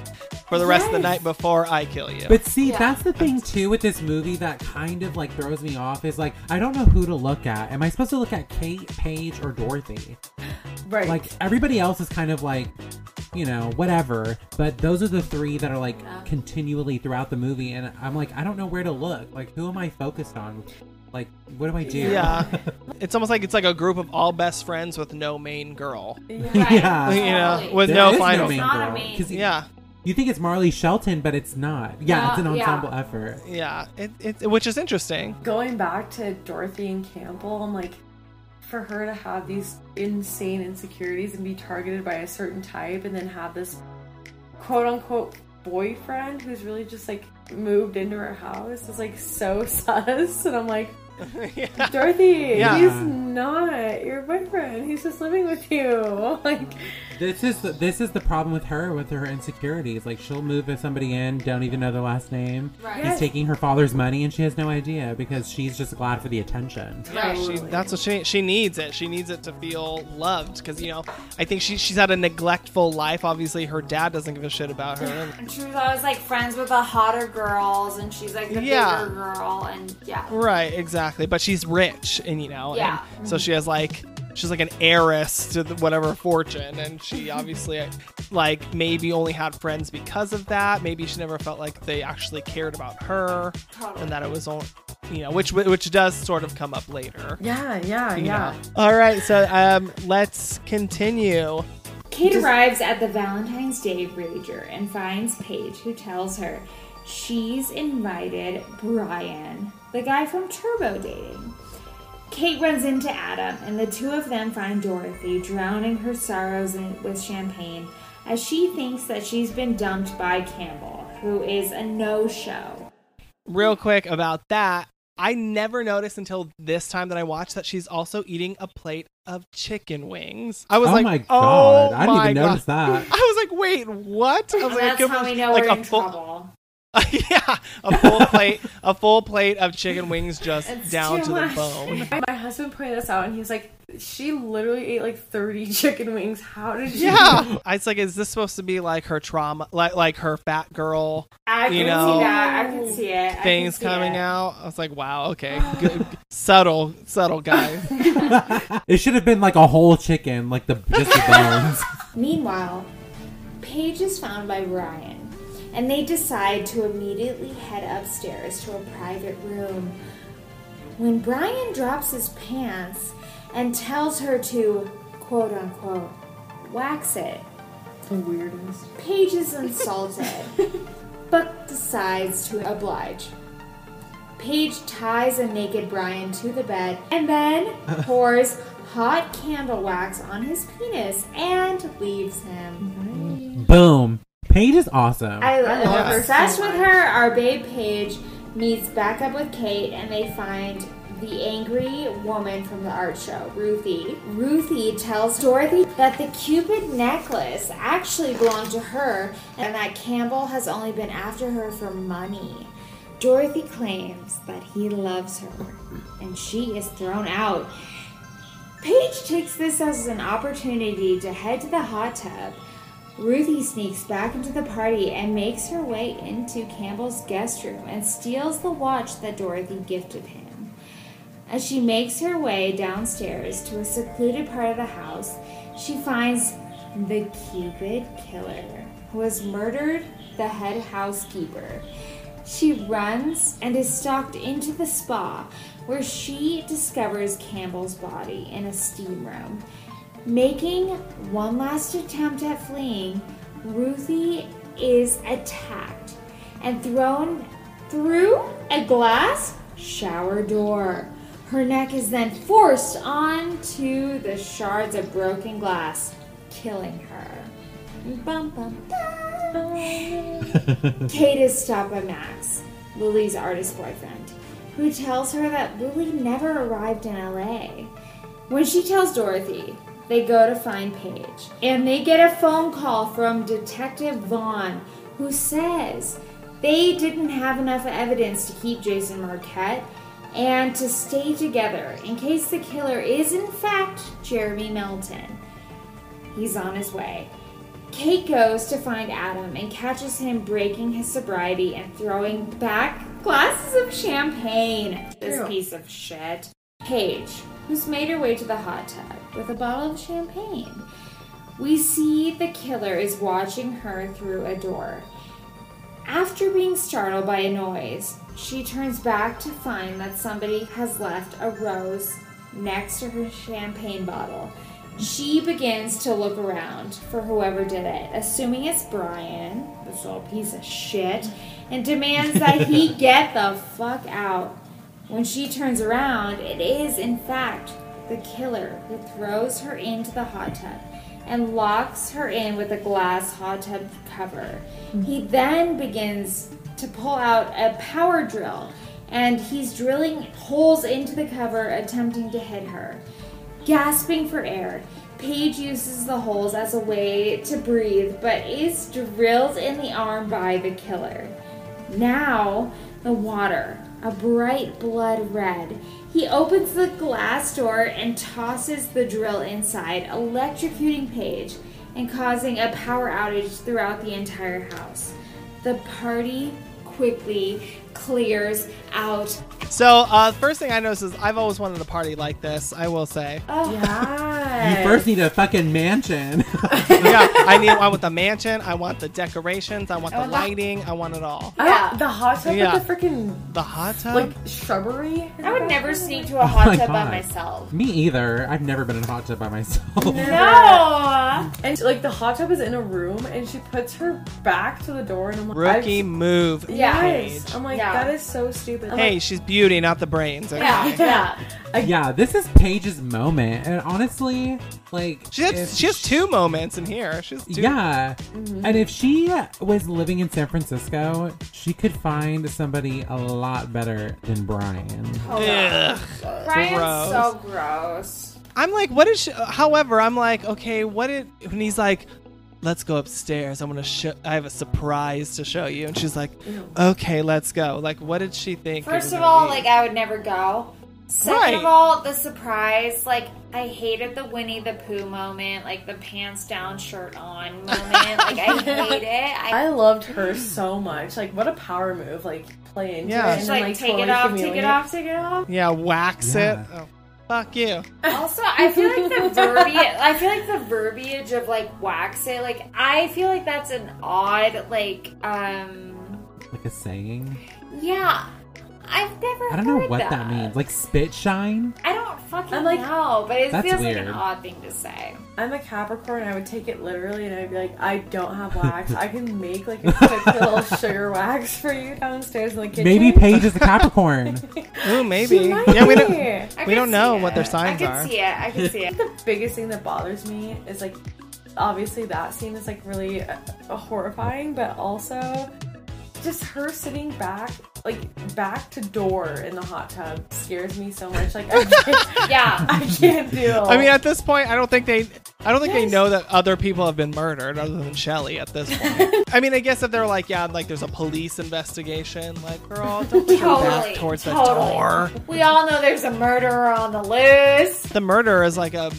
for the rest of the night before I kill you. But see, Yeah. that's the thing too with this movie that kind of like throws me off is like I don't know who to look at. Am I supposed to look at Kate, Paige, or Dorothy? Right. Like everybody else is kind of like, you know, whatever. But those are the three that are like continually throughout the movie, and I'm like, I don't know where to look. Like, who am I focused on? Like, what do I do? yeah, it's almost like it's like a group of all best friends with no main girl. Right. Yeah. You know, Totally. with There no is final. main Not a girl. main. 'Cause yeah, You think it's Marley Shelton, but it's not. Yeah, it's an Yeah, yeah. ensemble effort. yeah, it, it, which is interesting. going back to Dorothy and Campbell, I'm like, for her to have these insane insecurities and be targeted by a certain type, and then have this quote unquote boyfriend who's really just like moved into her house is like so sus. And I'm like, yeah. Dorothy, Yeah. he's not your boyfriend. He's just living with you. Like, This is the, this is the problem with her with her insecurities. Like she'll move with somebody in, don't even know their last name. Right. He's Yes. taking her father's money, and she has no idea because she's just glad for the attention. Yeah, she, that's what she she needs it. She needs it to feel loved because you know I think she she's had a neglectful life. Obviously, her dad doesn't give a shit about her. And she was always like friends with the hotter girls, and she's like the Yeah. bigger girl, and yeah. Right, exactly. But she's rich, and you know, Yeah. and so she has like she's like an heiress to the, whatever fortune, and she obviously like maybe only had friends because of that. Maybe she never felt like they actually cared about her, Totally. and that it was only you know which which does sort of come up later. yeah, yeah, yeah. know. All right, so um, let's continue. Kate arrives at the Valentine's Day Rager and finds Paige, who tells her she's invited Brian, the guy from Turbo dating. Kate runs into Adam, and the two of them find Dorothy drowning her sorrows in, with champagne as she thinks that she's been dumped by Campbell, who is a no-show. Real quick about that, I never noticed until this time that I watched that she's also eating a plate of chicken wings. I was oh like, my oh god! I didn't my even God. notice that. I was like, wait, what? I was And like, I that's could- how we know like we're a in full, trouble. yeah, a full plate, a full plate of chicken wings just It's down too to the bone. My husband pointed this out, and he's like, "She literally ate like thirty chicken wings. How did she?" Yeah, I was like, is this supposed to be like her trauma, like like her fat girl I You can know, see that. I can see it. Things see coming it. out? I was like, wow, okay, good, subtle, subtle guy." It should have been like a whole chicken, like the just the bones. Meanwhile, Paige is found by Brian, and they decide to immediately head upstairs to a private room. When Brian drops his pants and tells her to, quote unquote, wax it, The weirdest. Paige is insulted, but decides to oblige. Paige ties a naked Brian to the bed and then pours hot candle wax on his penis and leaves him. Boom. Paige is awesome. I, I am love her obsessed so with her. Our babe Paige meets back up with Kate and they find the angry woman from the art show, Ruthie. Ruthie tells Dorothy that the Cupid necklace actually belonged to her and that Campbell has only been after her for money. Dorothy claims that he loves her and she is thrown out. Paige takes this as an opportunity to head to the hot tub. Ruthie sneaks back into the party and makes her way into Campbell's guest room and steals the watch that Dorothy gifted him. As she makes her way downstairs to a secluded part of the house, she finds the Cupid killer who has murdered the head housekeeper. She runs and is stalked into the spa where she discovers Campbell's body in a steam room. Making one last attempt at fleeing, Ruthie is attacked and thrown through a glass shower door. Her neck is then forced onto the shards of broken glass, killing her. Bum, bum. Kate is stopped by Max, Lily's artist boyfriend, who tells her that Lily never arrived in LA. When she tells Dorothy, they go to find Paige, and they get a phone call from Detective Vaughn, who says they didn't have enough evidence to keep Jason Marquette and to stay together in case the killer is in fact Jeremy Melton. He's on his way. Kate goes to find Adam and catches him breaking his sobriety and throwing back glasses of champagne. This piece of shit. Paige, who's made her way to the hot tub with a bottle of champagne. We see the killer is watching her through a door. After being startled by a noise, she turns back to find that somebody has left a rose next to her champagne bottle. She begins to look around for whoever did it, assuming it's Brian, this little piece of shit, and demands that he get the fuck out. When she turns around, it is, in fact, the killer who throws her into the hot tub and locks her in with a glass hot tub cover. He mm. then begins to pull out a power drill and he's drilling holes into the cover, attempting to hit her. Gasping for air, Paige uses the holes as a way to breathe, but is drilled in the arm by the killer. Now, the water, a bright blood red. He opens the glass door and tosses the drill inside, electrocuting Paige and causing a power outage throughout the entire house. The party quickly clears out. So, uh, first thing I noticed is I've always wanted a party like this. I will say, Oh, Yeah. you first need a fucking mansion. yeah, I need. I want the mansion. I want the decorations. I want the want the- lighting. I want it all. Yeah. want the hot tub Yeah. with the freaking The hot tub. like shrubbery. I would never sneak to a hot my tub by myself. Me either. I've never been in a hot tub by myself. No! And and like the hot tub is in a room, and she puts her back to the door, and I'm like, Rookie I've- move. Yeah. Yes. I'm like, Yeah. that is so stupid. I'm Hey, like, she's beauty, not the brains. okay? Yeah, yeah. Yeah, this is Paige's moment, and honestly, like She has, she has two moments in here. She's two. Yeah, Mm-hmm. and if she was living in San Francisco, she could find somebody a lot better than Brian. Ugh. Brian's Gross. so gross. I'm like, what is she? However, I'm like, okay, what did when he's like, let's go upstairs. I'm gonna show. I have a surprise to show you. And she's like, mm. okay, let's go. Like, what did she think? First of all, be? like I would never go. Second Right. of all, the surprise, like I hated the Winnie the Pooh moment, like the pants down, shirt on moment. like I hate it. I, I loved her so much. Like, what a power move! Like, play into Yeah. it and like, like, take totally it off, take it off, take it off. yeah, wax Yeah. it. Oh, fuck you. Also, I feel like the verbiage. I feel like the verbiage of like wax it. Like I feel like that's an odd like. um Like a saying. Yeah, I've never. I don't know what that. means. Like spit shine. I don't fucking I'm like- know, but it That's feels like an odd thing to say. I'm a Capricorn. I would take it literally, and I'd be like, I don't have wax. I can make like a quick little sugar wax for you downstairs in the kitchen. Maybe Paige is a Capricorn. Ooh, maybe. She might Yeah, we don't. I We don't know see what their it. signs I are. can see it. I can see it. the biggest thing that bothers me is like obviously that scene is like really uh, horrifying but also just her sitting back like back to door in the hot tub scares me so much like i can't, Yeah. I can't do I mean, at this point, I don't think they. I don't think they know that other people have been murdered other than Shelley at this point. I mean, I guess if they're like, yeah, like there's a police investigation, like, girl, don't turn Totally. back towards the door. We all know there's a murderer on the loose. The murderer is like a,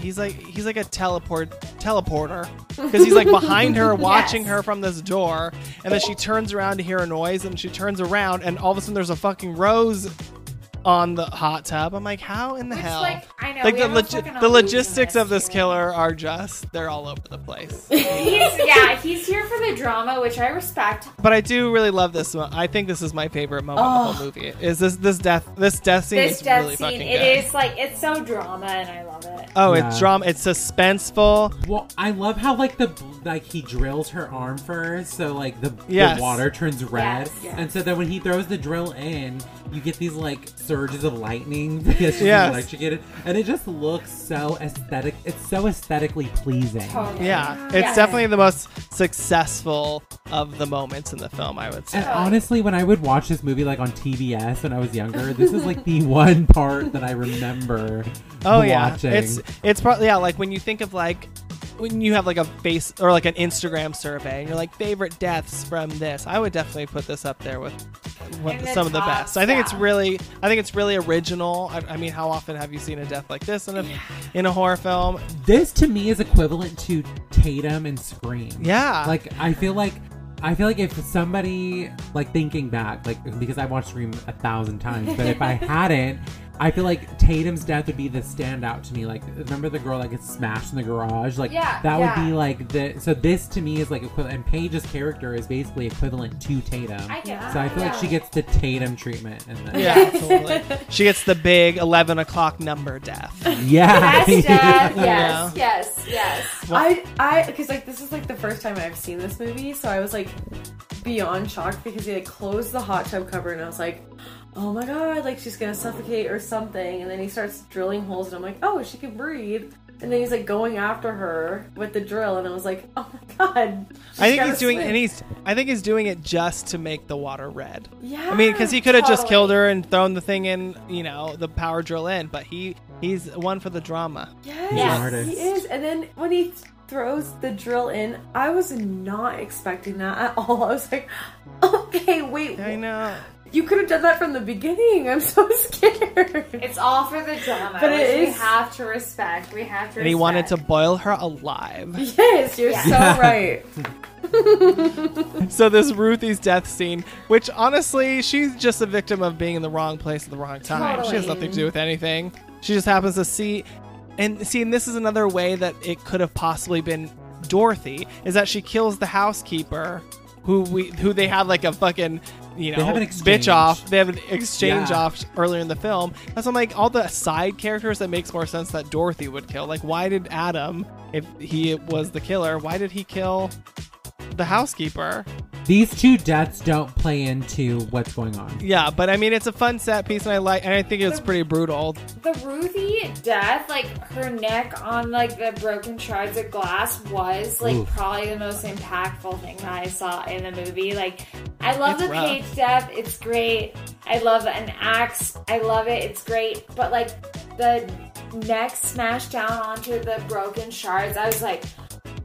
he's like he's like a teleport teleporter because he's like behind her, watching Yes. her from this door, and then she turns around to hear a noise, and she turns around, and all of a sudden there's a fucking rose on the hot tub. I'm like, how in the Which, hell? like, I know, like the logi- the logistics of this killer are just they're all over the place. He's yeah, he's here for the drama, which I respect. but I do really love this. One. I think this is my favorite moment of the whole movie. Is this this death this death scene This is death really scene, fucking it good. is like it's so drama, and I love it. Oh, Yeah. it's drama. It's suspenseful. Well, I love how like the like he drills her arm first, so like the, Yes. the water turns red, Yes, yes. and so then when he throws the drill in, you get these like surges of lightning because she's Yes. electrocuted, and it just looks so aesthetic. It's so aesthetically pleasing. Totally. Yeah, it's Yeah. definitely the most successful of the moments in the film. I would say. And honestly, when I would watch this movie like on TBS when I was younger, this is like the one part that I remember. Oh yeah, watching. it's it's probably yeah. Like when you think of like when you have like a face or like an Instagram survey, and you're like favorite deaths from this. I would definitely put this up there with what, the some of the best. I think it's really, I think it's really original. I, I mean, how often have you seen a death like this in a in a horror film? this to me is equivalent to Tatum and Scream. Yeah, Like I feel like I feel like if somebody like thinking back, like because I watched Scream a thousand times, but if I hadn't, I feel like Tatum's death would be the standout to me. Like remember the girl that gets smashed in the garage? Like Yeah, that would be like the so this to me is like equivalent and Paige's character is basically equivalent to Tatum. I get so I feel like she gets the Tatum treatment in this. yeah, totally. She gets the big eleven o'clock number death. Yeah. Yes, Dad. Yeah. Yes, yes, yes. I I because like this is like the first time I've seen this movie, so I was like beyond shocked because he like closed the hot tub cover and I was like, oh my god, like she's gonna suffocate or something. And then he starts drilling holes and I'm like, oh, she can breathe. And then he's like going after her with the drill, and I was like, oh my god. I think gotta he's doing, swim. and he's, I think he's doing it just to make the water red. yeah. I mean, because he could have just killed her and thrown the thing in, you know, the power drill in, but he he's one for the drama. Yes, Yes. he is. And then when he th- throws the drill in, I was not expecting that at all. I was like, okay, wait, I know. You could have done that from the beginning. I'm so scared. It's all for the drama, But which it we have to respect. We have to. And he wanted to boil her alive. Yes, you're Yeah. so right. so this Ruthie's death scene, which honestly, she's just a victim of being in the wrong place at the wrong time. She has nothing to do with anything. She just happens to see and see, and this is another way that it could have possibly been Dorothy, is that she kills the housekeeper who we who they had like a fucking you know have an exchange. bitch off. They have an exchange Yeah. off earlier in the film. That's I'm like all the side characters that makes more sense that Dorothy would kill. Like why did Adam if he was the killer, why did he kill the housekeeper? These two deaths don't play into what's going on. Yeah, but I mean, it's a fun set piece, and I like, and I think it's pretty brutal. The Ruthie death, like her neck on like the broken shards of glass, was like Oof. probably the most impactful thing that I saw in the movie. Like, I love It's the rough. Paige death; it's great. I love an axe; I love it; it's great. But like the neck smashed down onto the broken shards, I was like,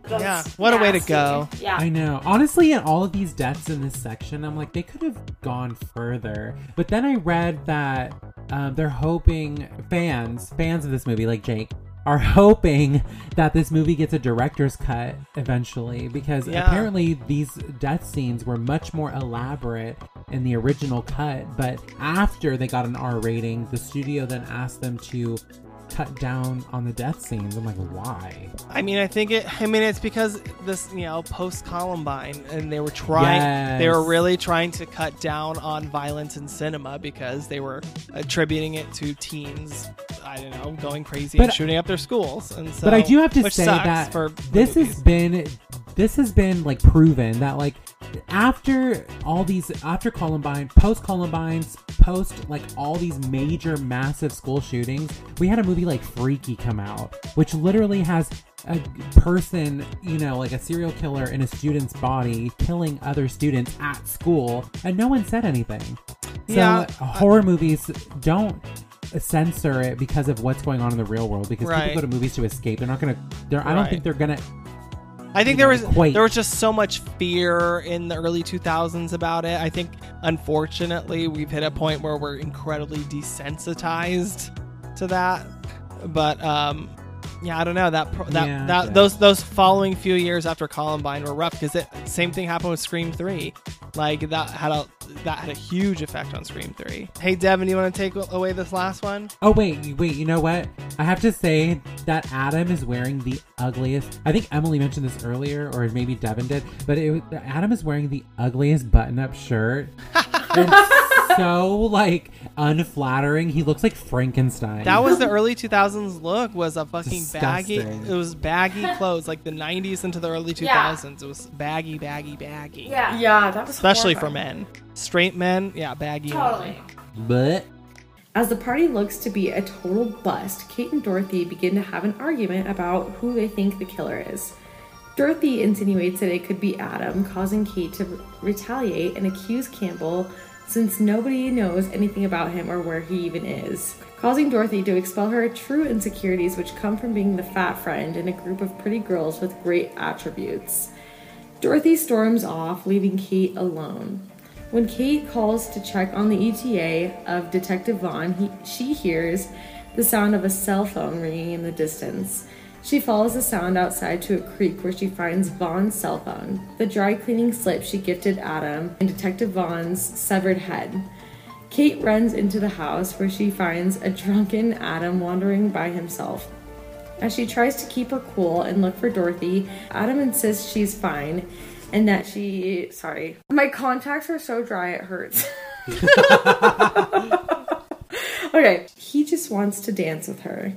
that's Yeah, what a way to go. Yeah, I know. Honestly, in all of these deaths in this section, I'm like, they could have gone further. But then I read that um, they're hoping fans, fans of this movie, like Jake, are hoping that this movie gets a director's cut eventually because Yeah. apparently these death scenes were much more elaborate in the original cut. But after they got an R rating, the studio then asked them to cut down on the death scenes. I'm like, why? I mean, I think it. I mean, it's because this, you know, post Columbine, and they were trying. They were really trying to cut down on violence in cinema because they were attributing it to teens. I don't know, going crazy and shooting up their schools. And so, but I do have to say that for this has been this has been like proven that like after all these after Columbine, post Columbines, post like all these major massive school shootings, we had a movie like Freaky come out, which literally has a person, you know, like a serial killer in a student's body killing other students at school, and no one said anything. So Yeah, horror movies don't censor it because of what's going on in the real world because Right. people go to movies to escape. They're not gonna. They're, I don't Right. think they're gonna. I think there was quite- there was just so much fear in the early 2000s about it. I think unfortunately we've hit a point where we're incredibly desensitized to that. But um yeah, I don't know that pro- that, Yeah, that yeah. those those following few years after Columbine were rough because it same thing happened with Scream 3. Like that had a that had a huge effect on Scream 3. Hey Devin, you want to take away this last one? Oh wait, wait. You know what? I have to say that Adam is wearing the ugliest. I think Emily mentioned this earlier, or maybe Devin did. But it, Adam is wearing the ugliest button-up shirt. it's so like unflattering. He looks like Frankenstein. That was the early 2000s look was a fucking baggy it was baggy clothes like the 90s into the early 2000s it was baggy baggy baggy yeah, Yeah, that was especially for men straight men yeah baggy totally. but As the party looks to be a total bust, Kate and Dorothy begin to have an argument about who they think the killer is. Dorothy insinuates that it could be Adam, causing Kate to retaliate and accuse Campbell since nobody knows anything about him or where he even is, causing Dorothy to expel her true insecurities, which come from being the fat friend in a group of pretty girls with great attributes. Dorothy storms off, leaving Kate alone. When Kate calls to check on the ETA of Detective Vaughn, he, she hears the sound of a cell phone ringing in the distance. She follows the sound outside to a creek where she finds Vaughn's cell phone, the dry cleaning slip she gifted Adam, and Detective Vaughn's severed head. Kate runs into the house where she finds a drunken Adam wandering by himself. As she tries to keep her cool and look for Dorothy, Adam insists she's fine and that she. Sorry. My contacts are so dry it hurts. okay. He just wants to dance with her.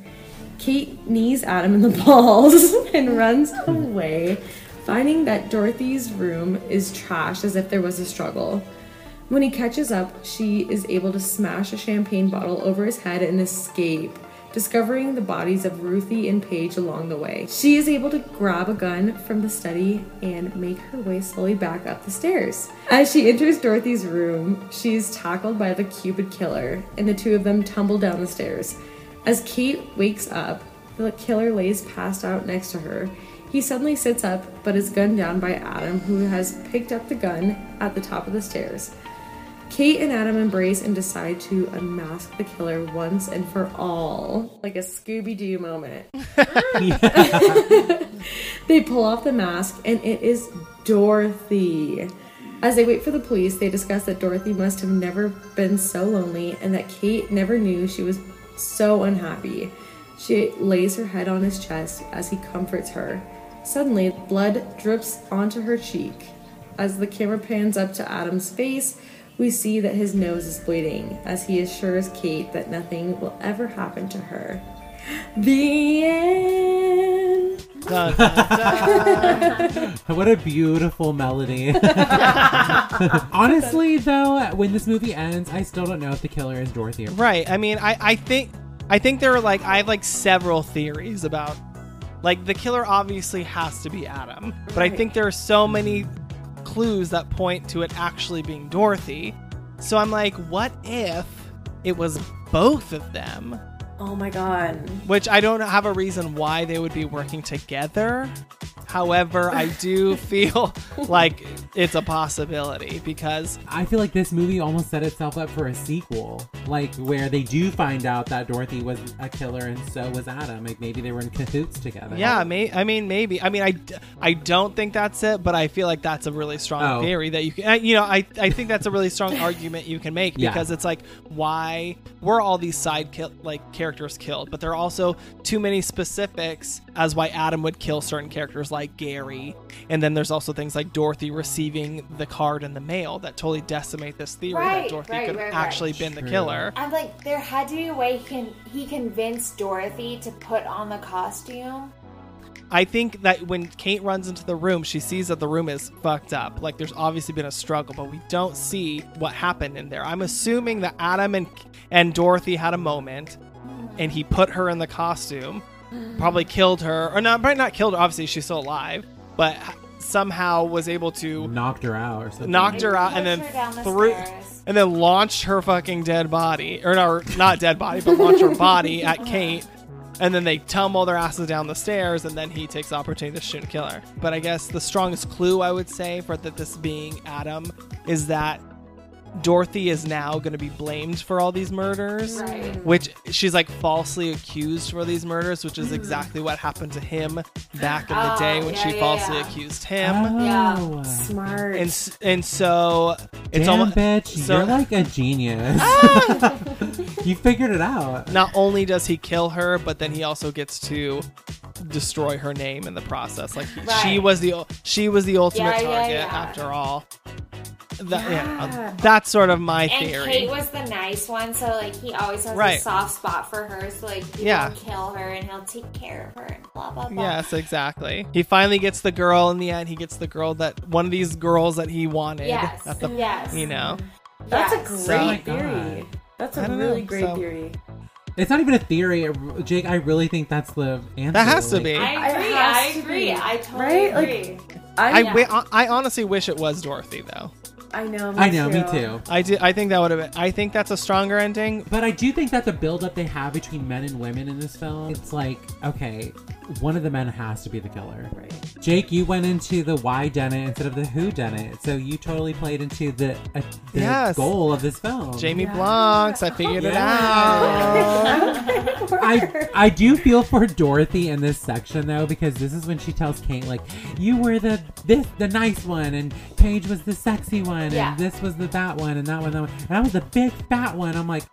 Kate knees Adam in the balls and runs away, finding that Dorothy's room is trashed as if there was a struggle. When he catches up, she is able to smash a champagne bottle over his head and escape, discovering the bodies of Ruthie and Paige along the way. She is able to grab a gun from the study and make her way slowly back up the stairs. As she enters Dorothy's room, she is tackled by the Cupid killer, and the two of them tumble down the stairs. As Kate wakes up, the killer lays passed out next to her. He suddenly sits up, but is gunned down by Adam, who has picked up the gun at the top of the stairs. Kate and Adam embrace and decide to unmask the killer once and for all, like a Scooby Doo moment. they pull off the mask, and it is Dorothy. As they wait for the police, they discuss that Dorothy must have never been so lonely and that Kate never knew she was so unhappy. She lays her head on his chest as he comforts her. Suddenly, blood drips onto her cheek. As the camera pans up to Adam's face, we see that his nose is bleeding as he assures Kate that nothing will ever happen to her. The end. Dun, dun, dun. What a beautiful melody. Honestly, though, when this movie ends, I still don't know if the killer is Dorothy or right. I mean, I, I think I think there are like I have like several theories about like the killer obviously has to be Adam, but I think there are so many clues that point to it actually being Dorothy. So I'm like, what if it was both of them? Oh my god. Which I don't have a reason why they would be working together. However, I do feel like it's a possibility because I feel like this movie almost set itself up for a sequel, like where they do find out that Dorothy was a killer and so was Adam. Like maybe they were in cahoots together. Yeah, may, I mean, maybe. I mean, I, I don't think that's it, but I feel like that's a really strong Oh. theory that you can, you know, I, I think that's a really strong argument you can make Yeah. because it's like, why were all these side kill, like characters killed? But there are also too many specifics as why Adam would kill certain characters like Gary. And then there's also things like Dorothy receiving the card in the mail that totally decimate this theory that Dorothy right, could right, have actually right. been the killer. I'm like, there had to be a way he can he convinced Dorothy to put on the costume. I think that when Kate runs into the room, she sees that the room is fucked up. Like there's obviously been a struggle, but we don't see what happened in there. I'm assuming that Adam and and Dorothy had a moment, and he put her in the costume, probably killed her, or not, probably not killed her. Obviously, she's still alive, but somehow was able to knocked her out or something. knocked her out and then the threw stairs. and then launched her fucking dead body or not, not dead body but launched her body at kate and then they tumble their asses down the stairs and then he takes the opportunity to shoot and kill her but i guess the strongest clue i would say for that this being adam is that dorothy is now going to be blamed for all these murders Right. which she's like falsely accused for these murders which is mm. exactly what happened to him back in the Oh, day when yeah, she yeah, falsely yeah. accused him Oh. Smart. and and so it's Damn, almost bitch, so- you're like a genius. Ah! you figured it out. not only does he kill her, but then he also gets to destroy her name in the process. Like he- she was the she was the ultimate Yeah, yeah, target yeah. after all. That, yeah. Yeah. that's sort of my And theory. Kate was the nice one, so like he always has Right. a soft spot for her. So like he Yeah. won't kill her, and he'll take care of her, and blah blah blah. Yes, exactly. He finally gets the girl in the end. He gets the girl that one of these girls that he wanted. Yes. At the, yes. You know. That's Yes. a great Oh my theory. God. That's a really know, great so- theory. It's not even a theory, Jake. I really think that's the answer. That has to Like, be. I agree. has I agree. be. I totally Right? Like- agree. I, I, wi- I honestly wish it was Dorothy though. I know. Me I know, too. me too. I do. I think that would have been. I think that's a stronger ending. But I do think that the buildup they have between men and women in this film, it's like, okay, one of the men has to be the killer. Right. Jake, you went into the why done it instead of the who done it, so you totally played into the, uh, the Yes. goal of this film. Jamie Yeah. Blanks. I figured it Yeah. out. I I do feel for Dorothy in this section though because this is when she tells Kate like you were the this the nice one and Paige was the sexy one Yeah. and this was the that one and that one that one and I was the big fat one. I'm like,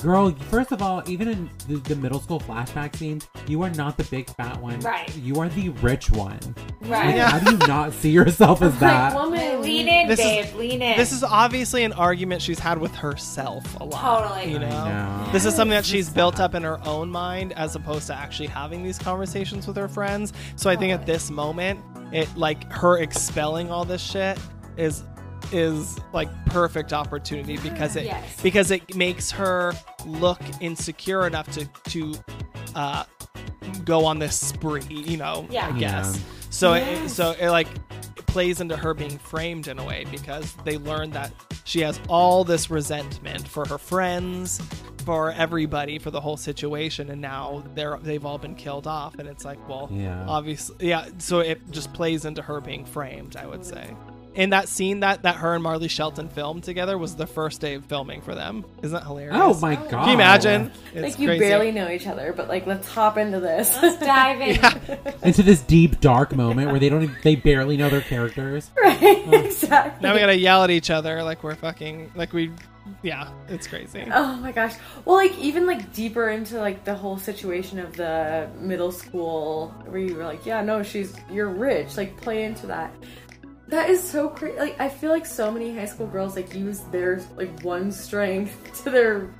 girl. First of all, even in the, the middle school flashback scenes, you are not the big fat one. Right. You are the rich one. Right. Like, How do you not see yourself as Like, that? woman, Lean in, This is- babe. lean in. This is obviously an argument she's had with herself a lot. Totally. You know? Know. This is something that she's built up in her own mind as opposed to actually having these conversations with her friends. So I think at this moment, it like her expelling all this shit is is like perfect opportunity because it Yes. because it makes her look insecure enough to to uh go on this spree, you know, Yeah. I guess. Yeah. So it, so it like it plays into her being framed in a way because they learn that she has all this resentment for her friends, for everybody, for the whole situation, and now they're they've all been killed off, and it's like, well, Yeah. obviously, yeah. So it just plays into her being framed, I would say. And that scene that that her and Marley Shelton filmed together was the first day of filming for them. Isn't that hilarious? Oh my god! Can you imagine? It's like you crazy. barely know each other, but like let's hop into this. Let's dive in. Into this deep dark moment where they don't, even, they barely know their characters. right? exactly. Now we gotta yell at each other like we're fucking like we. Yeah, it's crazy. Oh my gosh. Well, like even like deeper into like the whole situation of the middle school where you were like, yeah, no, she's you're rich. Like play into that. That is so crazy. Like I feel like so many high school girls like use their like one strength to their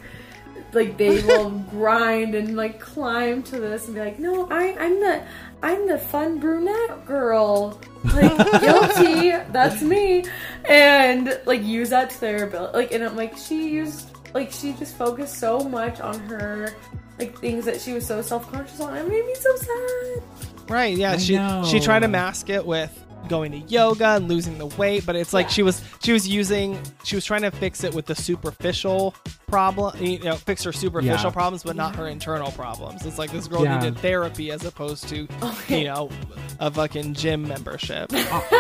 like they will grind and like climb to this and be like, no, I I'm the I'm the fun brunette girl. Like guilty, that's me, and like use that to their ability. Like, and I'm like, she used like she just focused so much on her like things that she was so self conscious on. It made me so sad. Right. Yeah. I she know. she tried to mask it with going to yoga and losing the weight, but it's like Yeah. she was she was using she was trying to fix it with the superficial problem, you know, fix her superficial Yeah. problems, but not her internal problems. It's like this girl Yeah. needed therapy as opposed to you know a fucking gym membership.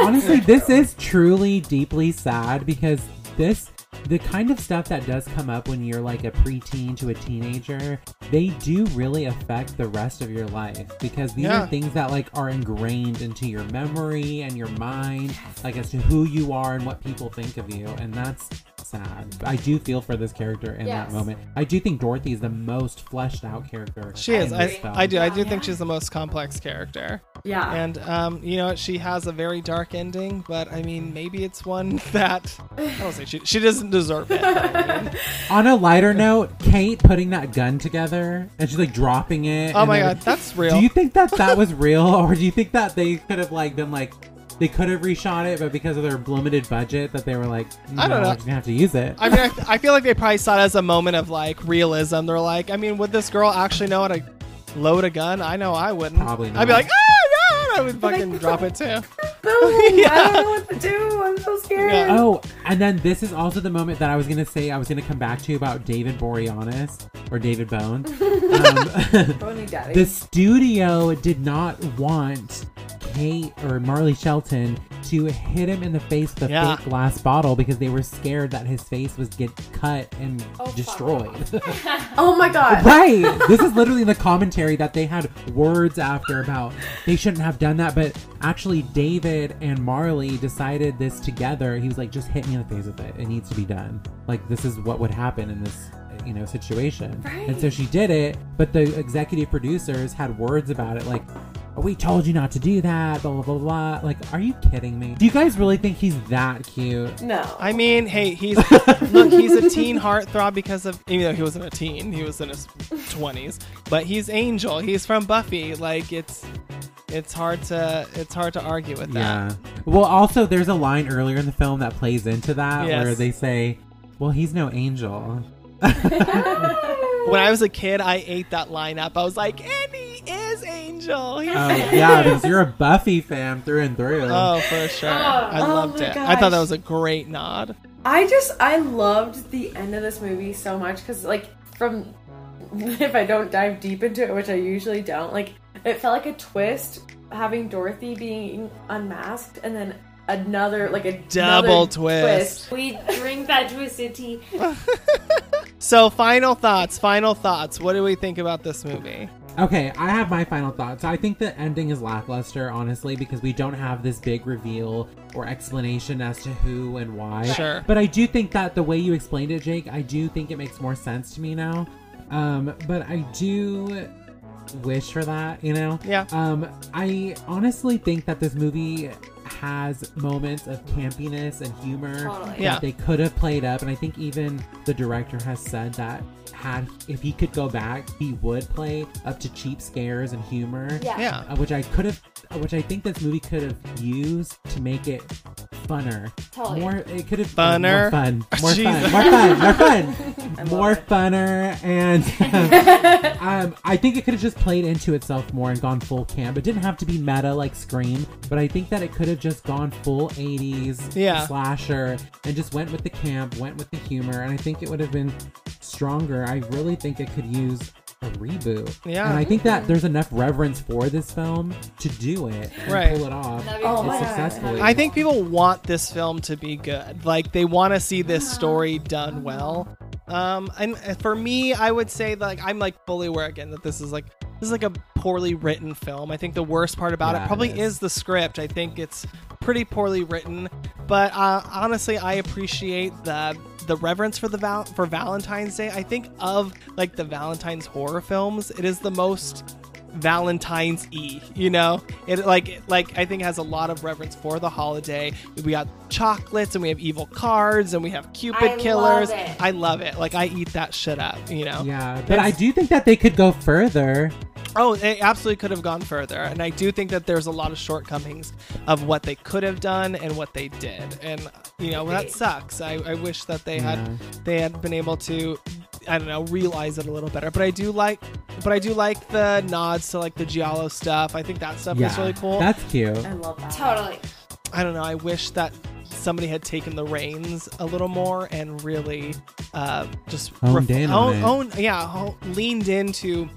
honestly, this is truly deeply sad because this the kind of stuff that does come up when you're like a preteen to a teenager, they do really affect the rest of your life because these Yeah. are things that like are ingrained into your memory and your mind, like as to who you are and what people think of you, and that's sad. I do feel for this character in that moment. I do think Dorothy is the most fleshed out character. She is. I. I do. I do Yeah. think she's the most complex character. Yeah. And um, you know, she has a very dark ending, but I mean, maybe it's one that I don't say she she doesn't deserve it. I mean, On a lighter note, Kate putting that gun together and she's like dropping it. oh my then- god, that's real. Do you think that that was real, or do you think that they could have like been like they could have reshot it, but because of their limited budget, that they were like, no, I don't know. we're gonna have to use it. I mean, I, I feel like they probably saw it as a moment of like realism. They're like, I mean, would this girl actually know how to load a gun? I know I wouldn't. Probably not. I'd be like, ah, I would fucking drop it too. Boom! Yeah. I don't know what to do. I'm so scared. Yeah. Oh, and then this is also the moment that I was gonna say I was gonna come back to about David Boreanaz or David Bones. um, Bonnie Daddy. the studio did not want Kate or Marley Shelton to hit him in the face with a Yeah. fake glass bottle because they were scared that his face was get cut and Oh, destroyed. oh my god. right. This is literally the commentary that they had words after about they shouldn't have done that, but actually David and Marley decided this together. He was like, just hit me in the face with it. It needs to be done. Like this is what would happen in this you know situation. And so she did it, but the executive producers had words about it like we told you not to do that, blah blah blah blah. Like, are you kidding me? Do you guys really think he's that cute? No. I mean, hey, he's look, he's a teen heartthrob because of even though he wasn't a teen, he was in his twenties. But he's Angel. He's from Buffy. Like it's it's hard to it's hard to argue with that. Yeah. Well, also, there's a line earlier in the film that plays into that Yes. where they say, "Well, he's no angel." When I was a kid, I ate that line up. I was like, and he is Angel. He's Oh, yeah, because you're a Buffy fan through and through. Oh, for sure. Oh, I Oh loved my it. I thought that was a great nod. I just I loved the end of this movie so much because like from if I don't dive deep into it, which I usually don't, like it felt like a twist having Dorothy being unmasked and then another like a Double another twist. We drink that twisted tea. So, final thoughts. Final thoughts. What do we think about this movie? Okay, I have my final thoughts. I think the ending is lackluster, honestly, because we don't have this big reveal or explanation as to who and why. Sure. But I do think that the way you explained it, Jake, I do think it makes more sense to me now. Um, but I do wish for that, you know? Yeah. Um, I honestly think that this movie has moments of campiness and humor Totally. that Yeah. they could have played up, and I think even the director has said that had if he could go back, he would play up to cheap scares and humor. Yeah. Yeah. Uh, which I could have, which I think this movie could have used to make it funner. Totally. More, it could have Funner? more fun, more Jesus. fun, more fun, more fun, more funner, and um, I think it could have just played into itself more and gone full camp. It didn't have to be meta like Scream, but I think that it could have just gone full 80s Yeah. slasher and just went with the camp, went with the humor, and I think it would have been stronger. I really think it could use a reboot. Yeah. And I think that there's enough reverence for this film to do it and Right. pull it off Oh my God. successfully. I think people want this film to be good. Like they want to see this story done well. Um, and for me, I would say like I'm like fully aware again that this is like this is like a poorly written film. I think the worst part about Yeah, it it probably is. is the script. I think it's pretty poorly written, but uh, honestly, I appreciate the the reverence for the val- for Valentine's Day. I think of like the Valentine's horror films, it is the most Valentine's E. You know, it like like I think has a lot of reverence for the holiday. We got chocolates and we have evil cards and we have Cupid I killers. it. I love it. Like I eat that shit up. You know. Yeah, but I do think that they could go further. Oh, they absolutely could have gone further. And I do think that there's a lot of shortcomings of what they could have done and what they did. And you know, that sucks. I, I wish that they had they had been able to I don't know, realize it a little better. But I do like but I do like the nods to like the Giallo stuff. I think that stuff Yeah, is really cool. That's cute. I love that. Totally. I don't know. I wish that somebody had taken the reins a little more and really uh, just Honed in on own, it. own- yeah, ho- leaned into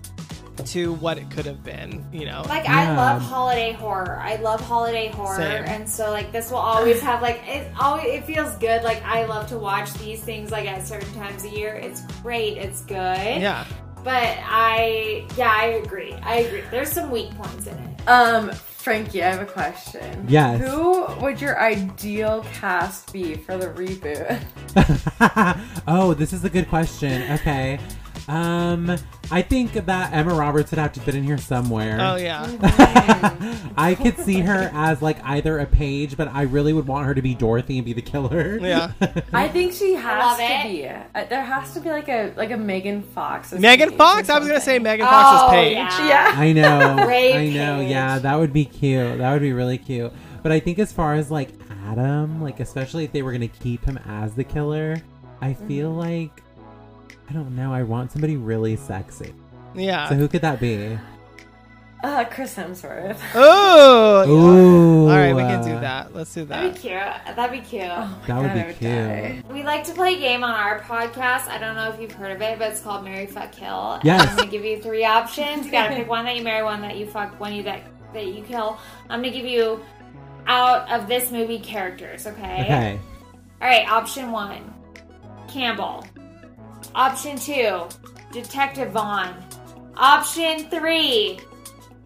to what it could have been. You know, Like I love holiday horror. I love holiday horror, Same. and so like this will always have like it. Always it feels good. Like I love to watch these things like at certain times of year. It's great. It's good. yeah. But I yeah I agree. I agree. There's some weak points in it. Um, Frankie, I have a question. Yes. Who would your ideal cast be for the reboot? oh, this is a good question. Okay. Um, I think that Emma Roberts would have to fit in here somewhere. Oh yeah. I could see her as like either a Paige, but I really would want her to be Dorothy and be the killer. Yeah. I think she has love to it. be. Uh, there has to be like a like a Megan Fox. as Megan Paige Fox. I was gonna say something. Megan Fox's Oh, Paige. yeah. Yeah. I know. Ray I know. Paige. Yeah, that would be cute. That would be really cute. But I think as far as like Adam, like especially if they were gonna keep him as the killer, I feel Mm-hmm. like I don't know. I want somebody really sexy. Yeah. So who could that be? Uh, Chris Hemsworth. Oh. yeah. Ooh. All right, we can do that. Let's do that. That'd that. be cute. That'd be cute. Oh my That would be would cute. die. We like to play a game on our podcast. I don't know if you've heard of it, but it's called Marry Fuck Kill. Yes. I'm gonna give you three options. You gotta pick one that you marry, one that you fuck, one you that that you kill. I'm gonna give you out of this movie characters. Okay. Okay. All right. Option one, Campbell. Option two, Detective Vaughn. Option three,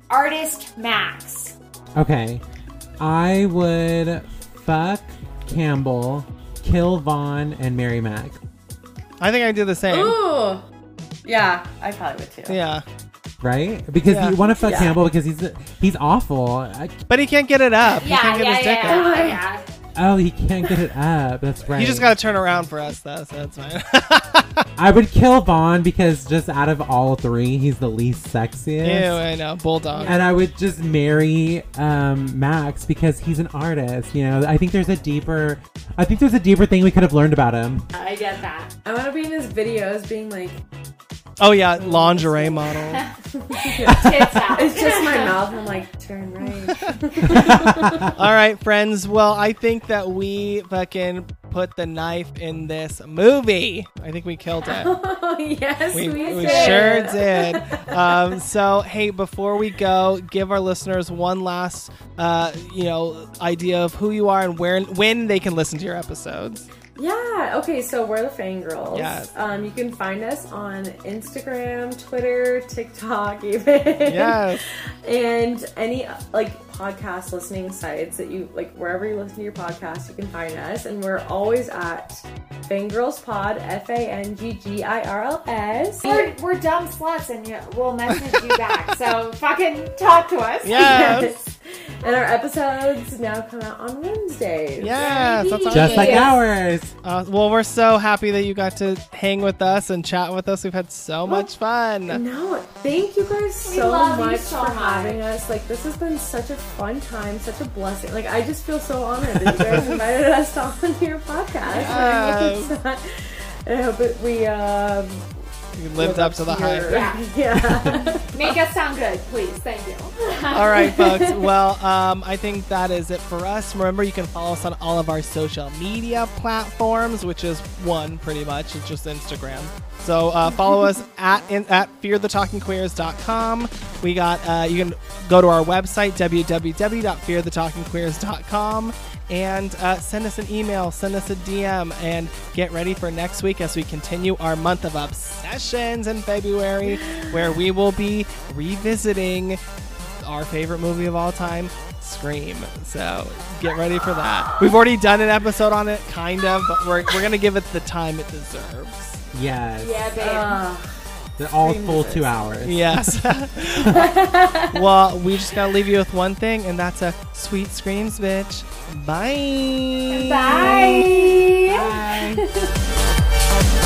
Artist Max. Okay. I would fuck Campbell, kill Vaughn, and marry Mac. I think I do the same. Ooh. Yeah, I probably would too. Yeah. Right? Because Yeah. you want to fuck Yeah. Campbell because he's he's awful. I, But he can't get it up. he Yeah, can't get yeah, his dick yeah, up. yeah, yeah. Oh, he can't get it up. That's right. You just gotta turn around for us, though, so that's fine. I would kill Vaughn because just out of all three, he's the least Ew, sexiest. I know. Bulldog. And I would just marry um, Max because he's an artist. You know, I think there's a deeper, I think there's a deeper thing we could have learned about him. I get that. I want to be in his videos being like, Oh, yeah. Lingerie model. Tits out. it's just my mouth. I'm like, turn right. All right, friends. Well, I think that we fucking put the knife in this movie. I think we killed it. oh, yes, We, we, we did. sure did. Um, so, hey, before we go, give our listeners one last, uh, you know, idea of who you are and where, when they can listen to your episodes. Yeah. Okay. So we're the Fangirls. Yes. Um, you can find us on Instagram, Twitter, TikTok, even. Yes. and any like podcast listening sites that you like wherever you listen to your podcast, you can find us. And we're always at Fangirls Pod. F A N G G I R L S. We're, we're dumb sluts and we'll message you back. So fucking talk to us. Yes. And our episodes now come out on Wednesdays. Yes. That's Just like Yes. ours. Uh, well, we're so happy that you got to hang with us and chat with us. We've had so much fun. No, thank you guys so love you much so for much. having us. Like this has been such a fun time, such a blessing. Like I just feel so honored that you guys invited us on your podcast. And I hope it's- and I hope it, we um, You lived up to the hype. Yeah. yeah. Make us sound good, please. Thank you. All right, folks. Well, um, I think that is it for us. Remember, you can follow us on all of our social media platforms, which is one pretty much. It's just Instagram. So uh, follow us at in, at fearthetalkingqueers.com. We got uh, you can go to our website www.fearthetalkingqueers.com and uh, send us an email, send us a DM, and get ready for next week as we continue our month of obsessions in February, where we will be revisiting our favorite movie of all time, Scream. So get ready for that. We've already done an episode on it, kind of, but we're, we're going to give it the time it deserves. Yes. Yeah, babe. Ugh. The all Screams full two hours. Yes. well, we just gotta leave you with one thing, and that's a sweet screams, bitch. Bye. Bye. Bye.